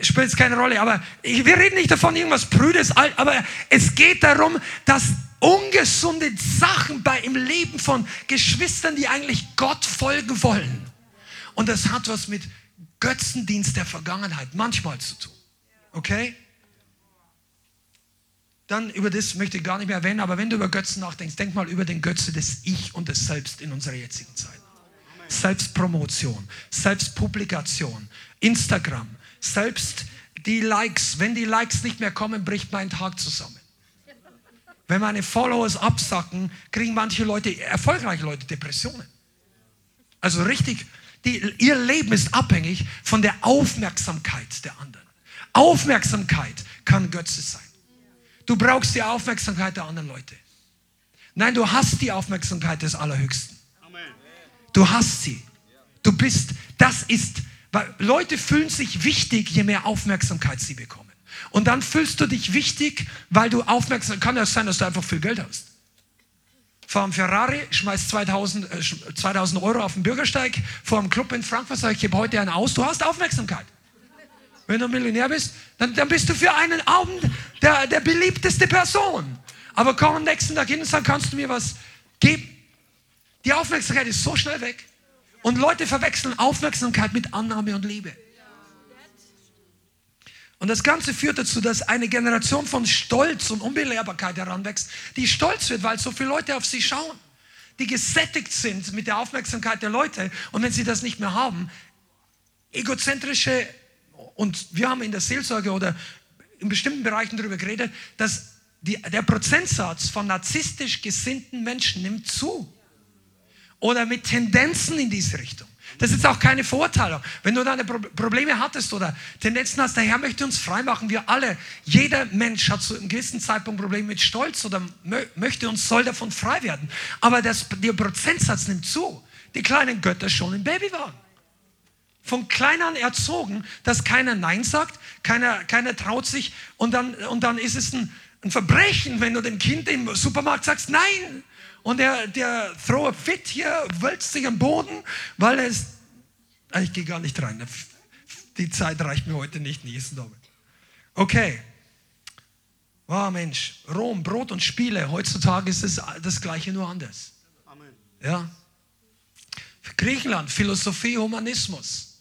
äh, spielt es keine Rolle. Aber ich, wir reden nicht davon, irgendwas Prüdes. Aber es geht darum, dass ungesunde Sachen bei im Leben von Geschwistern, die eigentlich Gott folgen wollen. Und das hat was mit Götzendienst der Vergangenheit manchmal zu tun. Okay? dann über das möchte ich gar nicht mehr erwähnen, aber wenn du über Götzen nachdenkst, denk mal über den Götze des Ich und des Selbst in unserer jetzigen Zeit. Selbstpromotion, Selbstpublikation, Instagram, selbst die Likes. Wenn die Likes nicht mehr kommen, bricht mein Tag zusammen. Wenn meine Followers absacken, kriegen manche Leute, erfolgreiche Leute, Depressionen. Also richtig, die, ihr Leben ist abhängig von der Aufmerksamkeit der anderen. Aufmerksamkeit kann Götze sein. Du brauchst die Aufmerksamkeit der anderen Leute. Nein, du hast die Aufmerksamkeit des Allerhöchsten. Du hast sie. Du bist, das ist, weil Leute fühlen sich wichtig, je mehr Aufmerksamkeit sie bekommen. Und dann fühlst du dich wichtig, weil du aufmerksam, kann ja sein, dass du einfach viel Geld hast. Fahr am Ferrari, schmeißt 2000, äh, 2000 Euro auf den Bürgersteig, vor einem Club in Frankfurt, sag ich, ich habe heute einen aus, du hast Aufmerksamkeit. Wenn du Millionär bist, dann, dann bist du für einen Abend der, der beliebteste Person. Aber komm am nächsten Tag hin und sag, kannst du mir was geben? Die Aufmerksamkeit ist so schnell weg. Und Leute verwechseln Aufmerksamkeit mit Annahme und Liebe. Und das Ganze führt dazu, dass eine Generation von Stolz und Unbelehrbarkeit heranwächst, die stolz wird, weil so viele Leute auf sie schauen, die gesättigt sind mit der Aufmerksamkeit der Leute. Und wenn sie das nicht mehr haben, egozentrische und wir haben in der Seelsorge oder in bestimmten Bereichen darüber geredet, dass die, der Prozentsatz von narzisstisch gesinnten Menschen nimmt zu. Oder mit Tendenzen in diese Richtung. Das ist auch keine Vorteilung. Wenn du deine Pro Probleme hattest oder Tendenzen hast, der Herr möchte uns freimachen. Wir alle, jeder Mensch hat zu einem gewissen Zeitpunkt Probleme mit Stolz oder mö möchte und soll davon frei werden. Aber das, der Prozentsatz nimmt zu. Die kleinen Götter schon im Babywagen von klein an erzogen, dass keiner Nein sagt, keiner, keiner traut sich und dann, und dann ist es ein, ein Verbrechen, wenn du dem Kind im Supermarkt sagst Nein. Und der, der throw a fit hier wälzt sich am Boden, weil er ist, ah, ich gehe gar nicht rein, die Zeit reicht mir heute nicht, nächsten Abend. Okay. Oh Mensch, Rom, Brot und Spiele, heutzutage ist es das Gleiche, nur anders. Amen. Ja. Griechenland, Philosophie, Humanismus.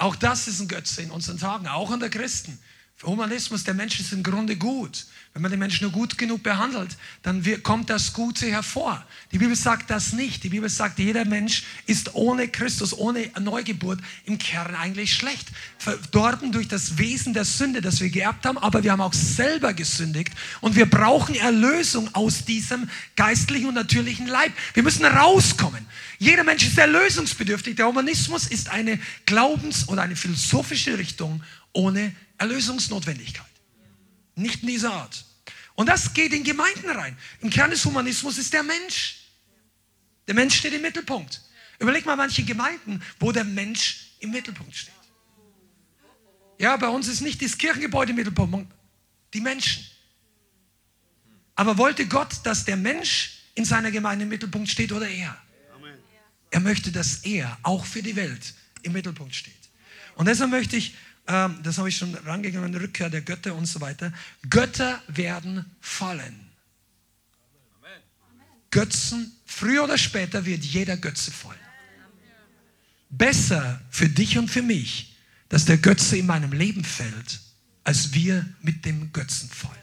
Auch das ist ein Götze in unseren Tagen, auch an der Christen. Humanismus, der Mensch ist im Grunde gut. Wenn man den Menschen nur gut genug behandelt, dann kommt das Gute hervor. Die Bibel sagt das nicht. Die Bibel sagt, jeder Mensch ist ohne Christus, ohne Neugeburt im Kern eigentlich schlecht. Verdorben durch das Wesen der Sünde, das wir geerbt haben, aber wir haben auch selber gesündigt und wir brauchen Erlösung aus diesem geistlichen und natürlichen Leib. Wir müssen rauskommen. Jeder Mensch ist erlösungsbedürftig. Der Humanismus ist eine Glaubens- oder eine philosophische Richtung ohne Erlösungsnotwendigkeit. Nicht in dieser Art. Und das geht in Gemeinden rein. Im Kern des Humanismus ist der Mensch. Der Mensch steht im Mittelpunkt. Überleg mal manche Gemeinden, wo der Mensch im Mittelpunkt steht. Ja, bei uns ist nicht das Kirchengebäude im Mittelpunkt, die Menschen. Aber wollte Gott, dass der Mensch in seiner Gemeinde im Mittelpunkt steht oder er? Er möchte, dass er auch für die Welt im Mittelpunkt steht. Und deshalb möchte ich ähm, das habe ich schon rangegangen, Rückkehr der Götter und so weiter. Götter werden fallen. Götzen, früher oder später wird jeder Götze fallen. Besser für dich und für mich, dass der Götze in meinem Leben fällt, als wir mit dem Götzen fallen.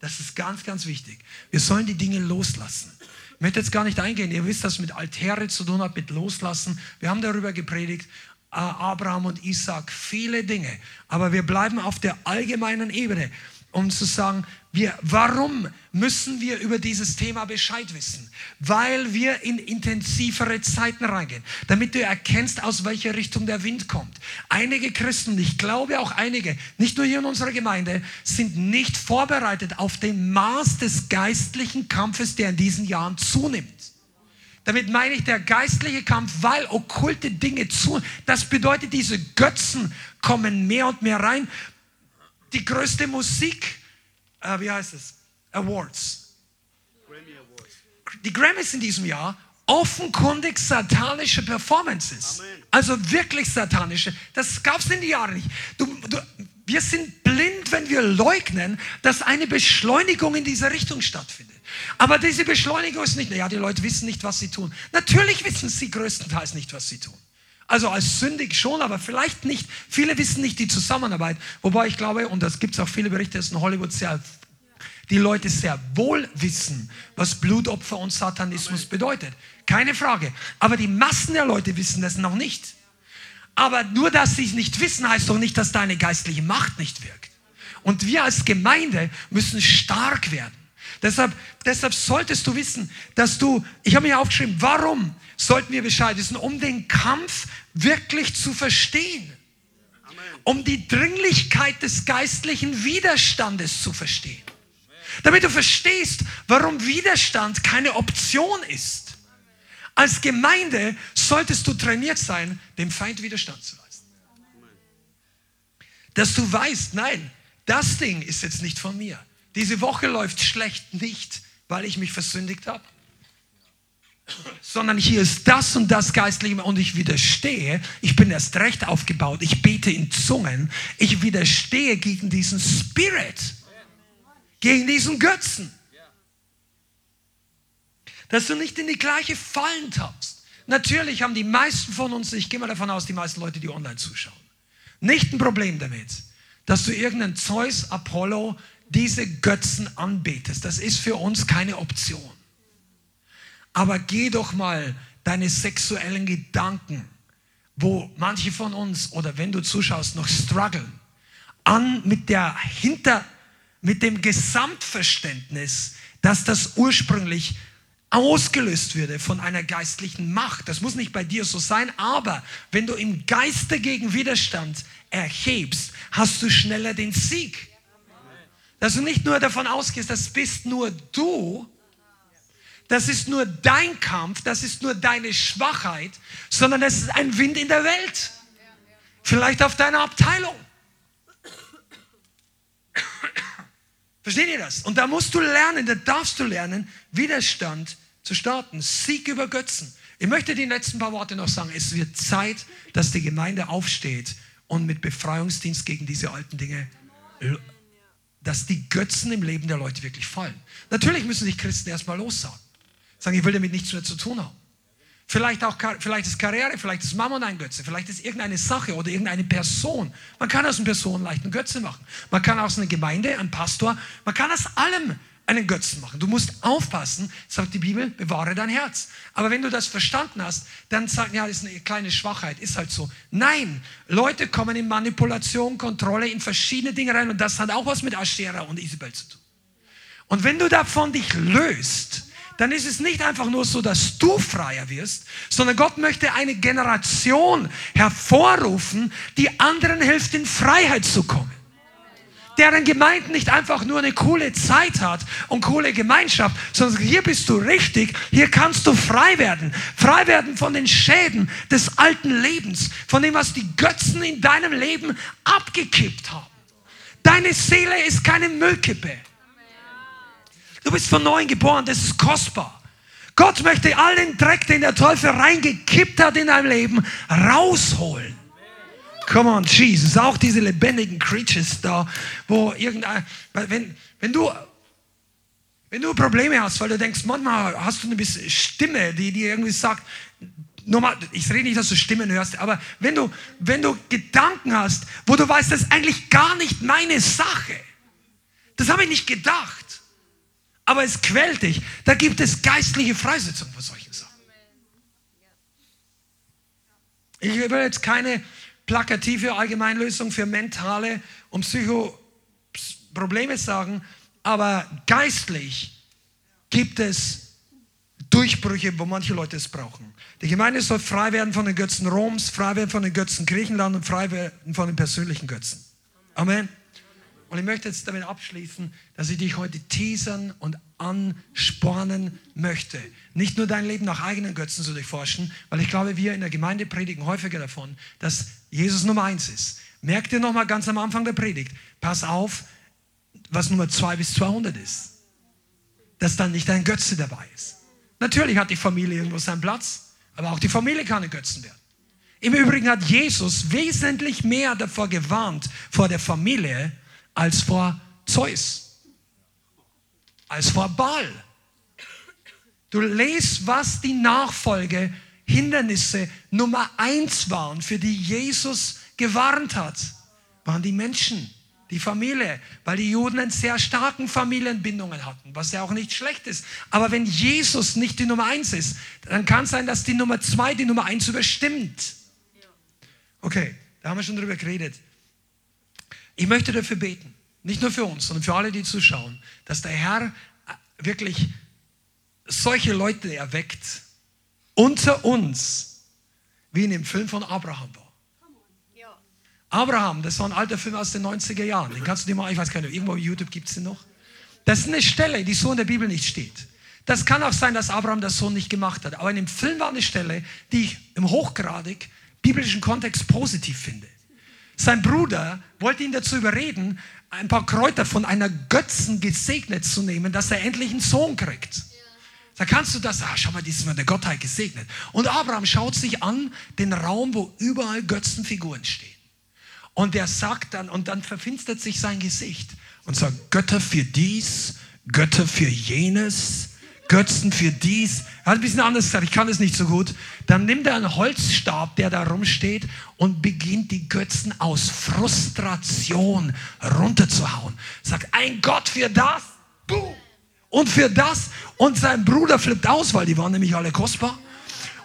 Das ist ganz, ganz wichtig. Wir sollen die Dinge loslassen. Ich möchte jetzt gar nicht eingehen. Ihr wisst, dass mit Altäre zu tun hat, mit Loslassen. Wir haben darüber gepredigt. Abraham und Isaac, viele Dinge. Aber wir bleiben auf der allgemeinen Ebene, um zu sagen, wir, warum müssen wir über dieses Thema Bescheid wissen? Weil wir in intensivere Zeiten reingehen, damit du erkennst, aus welcher Richtung der Wind kommt. Einige Christen, ich glaube auch einige, nicht nur hier in unserer Gemeinde, sind nicht vorbereitet auf den Maß des geistlichen Kampfes, der in diesen Jahren zunimmt. Damit meine ich der geistliche Kampf, weil okkulte Dinge zu. Das bedeutet, diese Götzen kommen mehr und mehr rein. Die größte Musik äh, wie heißt es? Awards. Die Grammys in diesem Jahr offenkundig satanische Performances. Amen. Also wirklich satanische. Das gab es in den Jahren nicht. Du, du, wir sind blind, wenn wir leugnen, dass eine Beschleunigung in dieser Richtung stattfindet. Aber diese Beschleunigung ist nicht, ja, die Leute wissen nicht, was sie tun. Natürlich wissen sie größtenteils nicht, was sie tun. Also als sündig schon, aber vielleicht nicht. Viele wissen nicht die Zusammenarbeit. Wobei ich glaube, und das gibt es auch viele Berichte, dass in Hollywood sehr, die Leute sehr wohl wissen, was Blutopfer und Satanismus bedeutet. Keine Frage. Aber die Massen der Leute wissen das noch nicht. Aber nur, dass sie es nicht wissen, heißt doch nicht, dass deine geistliche Macht nicht wirkt. Und wir als Gemeinde müssen stark werden. Deshalb, deshalb solltest du wissen, dass du, ich habe mir aufgeschrieben, warum sollten wir Bescheid wissen, um den Kampf wirklich zu verstehen. Um die Dringlichkeit des geistlichen Widerstandes zu verstehen. Damit du verstehst, warum Widerstand keine Option ist. Als Gemeinde solltest du trainiert sein, dem Feind Widerstand zu leisten. Dass du weißt, nein, das Ding ist jetzt nicht von mir. Diese Woche läuft schlecht nicht, weil ich mich versündigt habe, sondern hier ist das und das Geistliche und ich widerstehe. Ich bin erst recht aufgebaut. Ich bete in Zungen. Ich widerstehe gegen diesen Spirit, gegen diesen Götzen dass du nicht in die gleiche Fallen tappst. Natürlich haben die meisten von uns, ich gehe mal davon aus, die meisten Leute, die online zuschauen, nicht ein Problem damit, dass du irgendeinen Zeus, Apollo, diese Götzen anbetest. Das ist für uns keine Option. Aber geh doch mal deine sexuellen Gedanken, wo manche von uns oder wenn du zuschaust noch strugglen, an mit der hinter mit dem Gesamtverständnis, dass das ursprünglich ausgelöst würde von einer geistlichen Macht. Das muss nicht bei dir so sein, aber wenn du im Geiste gegen Widerstand erhebst, hast du schneller den Sieg. Dass du nicht nur davon ausgehst, das bist nur du, das ist nur dein Kampf, das ist nur deine Schwachheit, sondern das ist ein Wind in der Welt. Vielleicht auf deiner Abteilung. Versteht ihr das? Und da musst du lernen, da darfst du lernen, Widerstand zu starten. Sieg über Götzen. Ich möchte die letzten paar Worte noch sagen. Es wird Zeit, dass die Gemeinde aufsteht und mit Befreiungsdienst gegen diese alten Dinge, dass die Götzen im Leben der Leute wirklich fallen. Natürlich müssen sich Christen erstmal lossagen. Sagen, ich will damit nichts mehr zu tun haben. Vielleicht auch, vielleicht ist Karriere, vielleicht ist Mammon ein Götze, vielleicht ist irgendeine Sache oder irgendeine Person. Man kann aus einer Person leicht einen Götze machen. Man kann aus einer Gemeinde, ein Pastor, man kann aus allem einen Götzen machen. Du musst aufpassen, sagt die Bibel, bewahre dein Herz. Aber wenn du das verstanden hast, dann sagt, ja, das ist eine kleine Schwachheit, ist halt so. Nein, Leute kommen in Manipulation, Kontrolle, in verschiedene Dinge rein und das hat auch was mit Aschera und Isabel zu tun. Und wenn du davon dich löst, dann ist es nicht einfach nur so, dass du freier wirst, sondern Gott möchte eine Generation hervorrufen, die anderen hilft, in Freiheit zu kommen deren Gemeinden nicht einfach nur eine coole Zeit hat und coole Gemeinschaft, sondern hier bist du richtig, hier kannst du frei werden. Frei werden von den Schäden des alten Lebens, von dem, was die Götzen in deinem Leben abgekippt haben. Deine Seele ist keine Müllkippe. Du bist von neuem geboren, das ist kostbar. Gott möchte all den Dreck, den der Teufel reingekippt hat in deinem Leben, rausholen. Come on, Jesus. Auch diese lebendigen Creatures da, wo irgendein, wenn, wenn du, wenn du Probleme hast, weil du denkst, manchmal hast du eine Stimme, die dir irgendwie sagt, normal, ich rede nicht, dass du Stimmen hörst, aber wenn du, wenn du Gedanken hast, wo du weißt, das ist eigentlich gar nicht meine Sache. Das habe ich nicht gedacht. Aber es quält dich. Da gibt es geistliche Freisetzung von solchen Sachen. Ich will jetzt keine plakative Allgemeinlösung für mentale und Psychoprobleme sagen, aber geistlich gibt es Durchbrüche, wo manche Leute es brauchen. Die Gemeinde soll frei werden von den Götzen Roms, frei werden von den Götzen Griechenland und frei werden von den persönlichen Götzen. Amen. Und ich möchte jetzt damit abschließen, dass ich dich heute teasern und anspornen möchte. Nicht nur dein Leben nach eigenen Götzen zu durchforschen, weil ich glaube, wir in der Gemeinde predigen häufiger davon, dass Jesus Nummer eins ist. Merk dir nochmal ganz am Anfang der Predigt, pass auf, was Nummer 2 bis 200 ist. Dass dann nicht ein Götze dabei ist. Natürlich hat die Familie irgendwo seinen Platz, aber auch die Familie kann ein Götzen werden. Im Übrigen hat Jesus wesentlich mehr davor gewarnt, vor der Familie, als vor Zeus, als vor Baal. Du lest, was die Nachfolge Hindernisse Nummer eins waren, für die Jesus gewarnt hat, waren die Menschen, die Familie, weil die Juden einen sehr starken Familienbindungen hatten, was ja auch nicht schlecht ist. Aber wenn Jesus nicht die Nummer eins ist, dann kann es sein, dass die Nummer zwei die Nummer eins überstimmt. Okay, da haben wir schon drüber geredet. Ich möchte dafür beten, nicht nur für uns, sondern für alle, die zuschauen, dass der Herr wirklich solche Leute erweckt unter uns, wie in dem Film von Abraham war. Abraham, das war ein alter Film aus den 90er Jahren. Den kannst du dir mal, ich weiß gar nicht, irgendwo auf YouTube gibt es den noch. Das ist eine Stelle, die so in der Bibel nicht steht. Das kann auch sein, dass Abraham das so nicht gemacht hat. Aber in dem Film war eine Stelle, die ich im hochgradig biblischen Kontext positiv finde. Sein Bruder wollte ihn dazu überreden, ein paar Kräuter von einer Götzen gesegnet zu nehmen, dass er endlich einen Sohn kriegt. Da kannst du das, ah, schau mal, die ist von der Gottheit gesegnet. Und Abraham schaut sich an den Raum, wo überall Götzenfiguren stehen. Und er sagt dann, und dann verfinstert sich sein Gesicht und sagt, Götter für dies, Götter für jenes, Götzen für dies. Er hat ein bisschen anders gesagt, ich kann es nicht so gut. Dann nimmt er einen Holzstab, der da rumsteht, und beginnt die Götzen aus Frustration runterzuhauen. Sagt, ein Gott für das, und für das. Und sein Bruder flippt aus, weil die waren nämlich alle kostbar.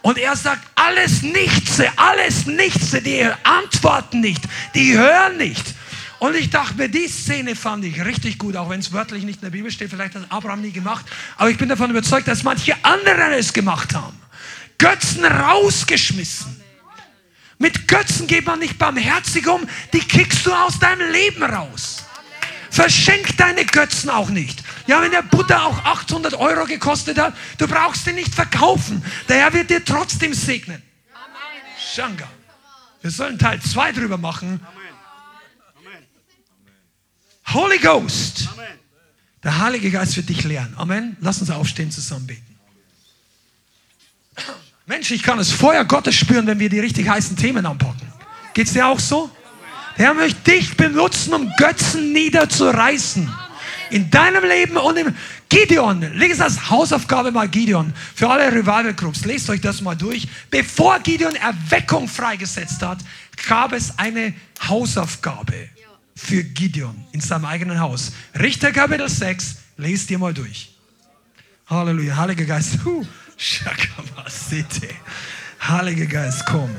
Und er sagt, alles Nichtse, alles Nichtse, die antworten nicht, die hören nicht. Und ich dachte mir, die Szene fand ich richtig gut, auch wenn es wörtlich nicht in der Bibel steht, vielleicht hat Abraham nie gemacht, aber ich bin davon überzeugt, dass manche anderen es gemacht haben. Götzen rausgeschmissen. Mit Götzen geht man nicht barmherzig um, die kickst du aus deinem Leben raus. Verschenk deine Götzen auch nicht. Ja, wenn der Butter auch 800 Euro gekostet hat, du brauchst ihn nicht verkaufen. Der Herr wird dir trotzdem segnen. Shanga. Wir sollen Teil 2 drüber machen. Holy Ghost. Der Heilige Geist wird dich lehren. Amen. Lass uns aufstehen, zusammen beten. Mensch, ich kann das Feuer Gottes spüren, wenn wir die richtig heißen Themen anpacken. Geht es dir auch so? Der Herr möchte dich benutzen, um Götzen niederzureißen. In deinem Leben und im Gideon, lest das Hausaufgabe mal Gideon für alle Revival Groups. Lest euch das mal durch. Bevor Gideon Erweckung freigesetzt hat, gab es eine Hausaufgabe für Gideon in seinem eigenen Haus. Richter Kapitel 6, lest dir mal durch. Halleluja, Heiliger Geist. Huh. Heiliger Geist, komm.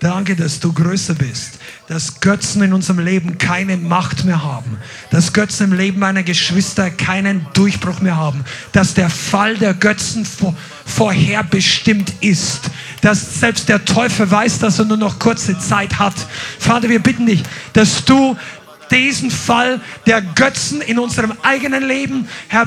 Danke, dass du größer bist dass Götzen in unserem Leben keine Macht mehr haben, dass Götzen im Leben meiner Geschwister keinen Durchbruch mehr haben, dass der Fall der Götzen vor, vorherbestimmt ist, dass selbst der Teufel weiß, dass er nur noch kurze Zeit hat. Vater, wir bitten dich, dass du diesen Fall der Götzen in unserem eigenen Leben, Herr,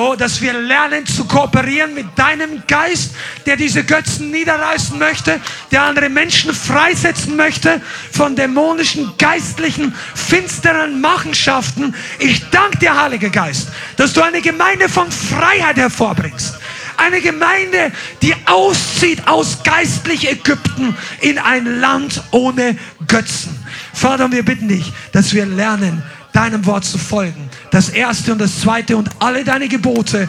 Oh, dass wir lernen zu kooperieren mit deinem Geist, der diese Götzen niederreißen möchte, der andere Menschen freisetzen möchte von dämonischen, geistlichen, finsteren Machenschaften. Ich danke dir, Heiliger Geist, dass du eine Gemeinde von Freiheit hervorbringst. Eine Gemeinde, die auszieht aus geistlich Ägypten in ein Land ohne Götzen. Vater, wir bitten dich, dass wir lernen, deinem Wort zu folgen. Das erste und das zweite und alle deine Gebote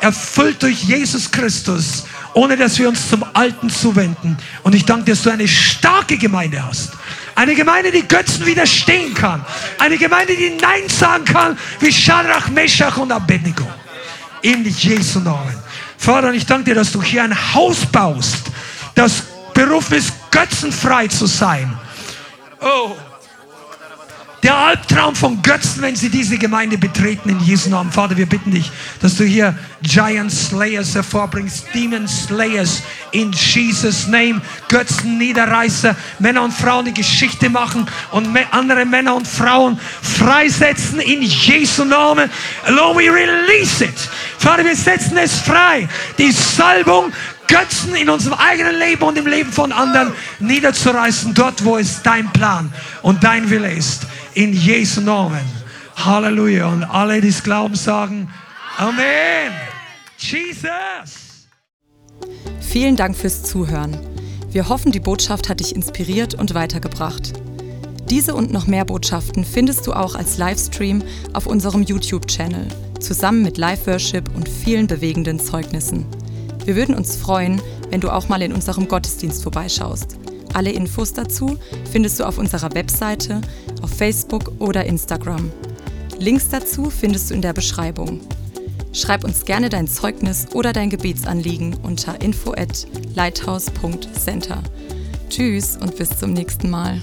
erfüllt durch Jesus Christus, ohne dass wir uns zum Alten zuwenden. Und ich danke dir, dass du eine starke Gemeinde hast. Eine Gemeinde, die Götzen widerstehen kann. Eine Gemeinde, die Nein sagen kann, wie Shadrach, Meshach und Abednego. In Jesu Namen. Vater, ich danke dir, dass du hier ein Haus baust, das berufen ist, götzenfrei zu sein. Oh, der Albtraum von Götzen, wenn sie diese Gemeinde betreten in Jesu Namen. Vater, wir bitten dich, dass du hier Giant Slayers hervorbringst, Demon Slayers in Jesus Name, Götzen Niederreißer, Männer und Frauen, die Geschichte machen und andere Männer und Frauen freisetzen in Jesu Namen. Lord, we release it. Vater, wir setzen es frei. Die Salbung Götzen in unserem eigenen Leben und im Leben von anderen niederzureißen, dort wo es dein Plan und dein Wille ist. In Jesu Namen. Halleluja. Und alle, die es glauben, sagen Amen. Jesus. Vielen Dank fürs Zuhören. Wir hoffen, die Botschaft hat dich inspiriert und weitergebracht. Diese und noch mehr Botschaften findest du auch als Livestream auf unserem YouTube-Channel, zusammen mit Live-Worship und vielen bewegenden Zeugnissen. Wir würden uns freuen, wenn du auch mal in unserem Gottesdienst vorbeischaust. Alle Infos dazu findest du auf unserer Webseite, auf Facebook oder Instagram. Links dazu findest du in der Beschreibung. Schreib uns gerne dein Zeugnis oder dein Gebetsanliegen unter info at lighthouse.center. Tschüss und bis zum nächsten Mal.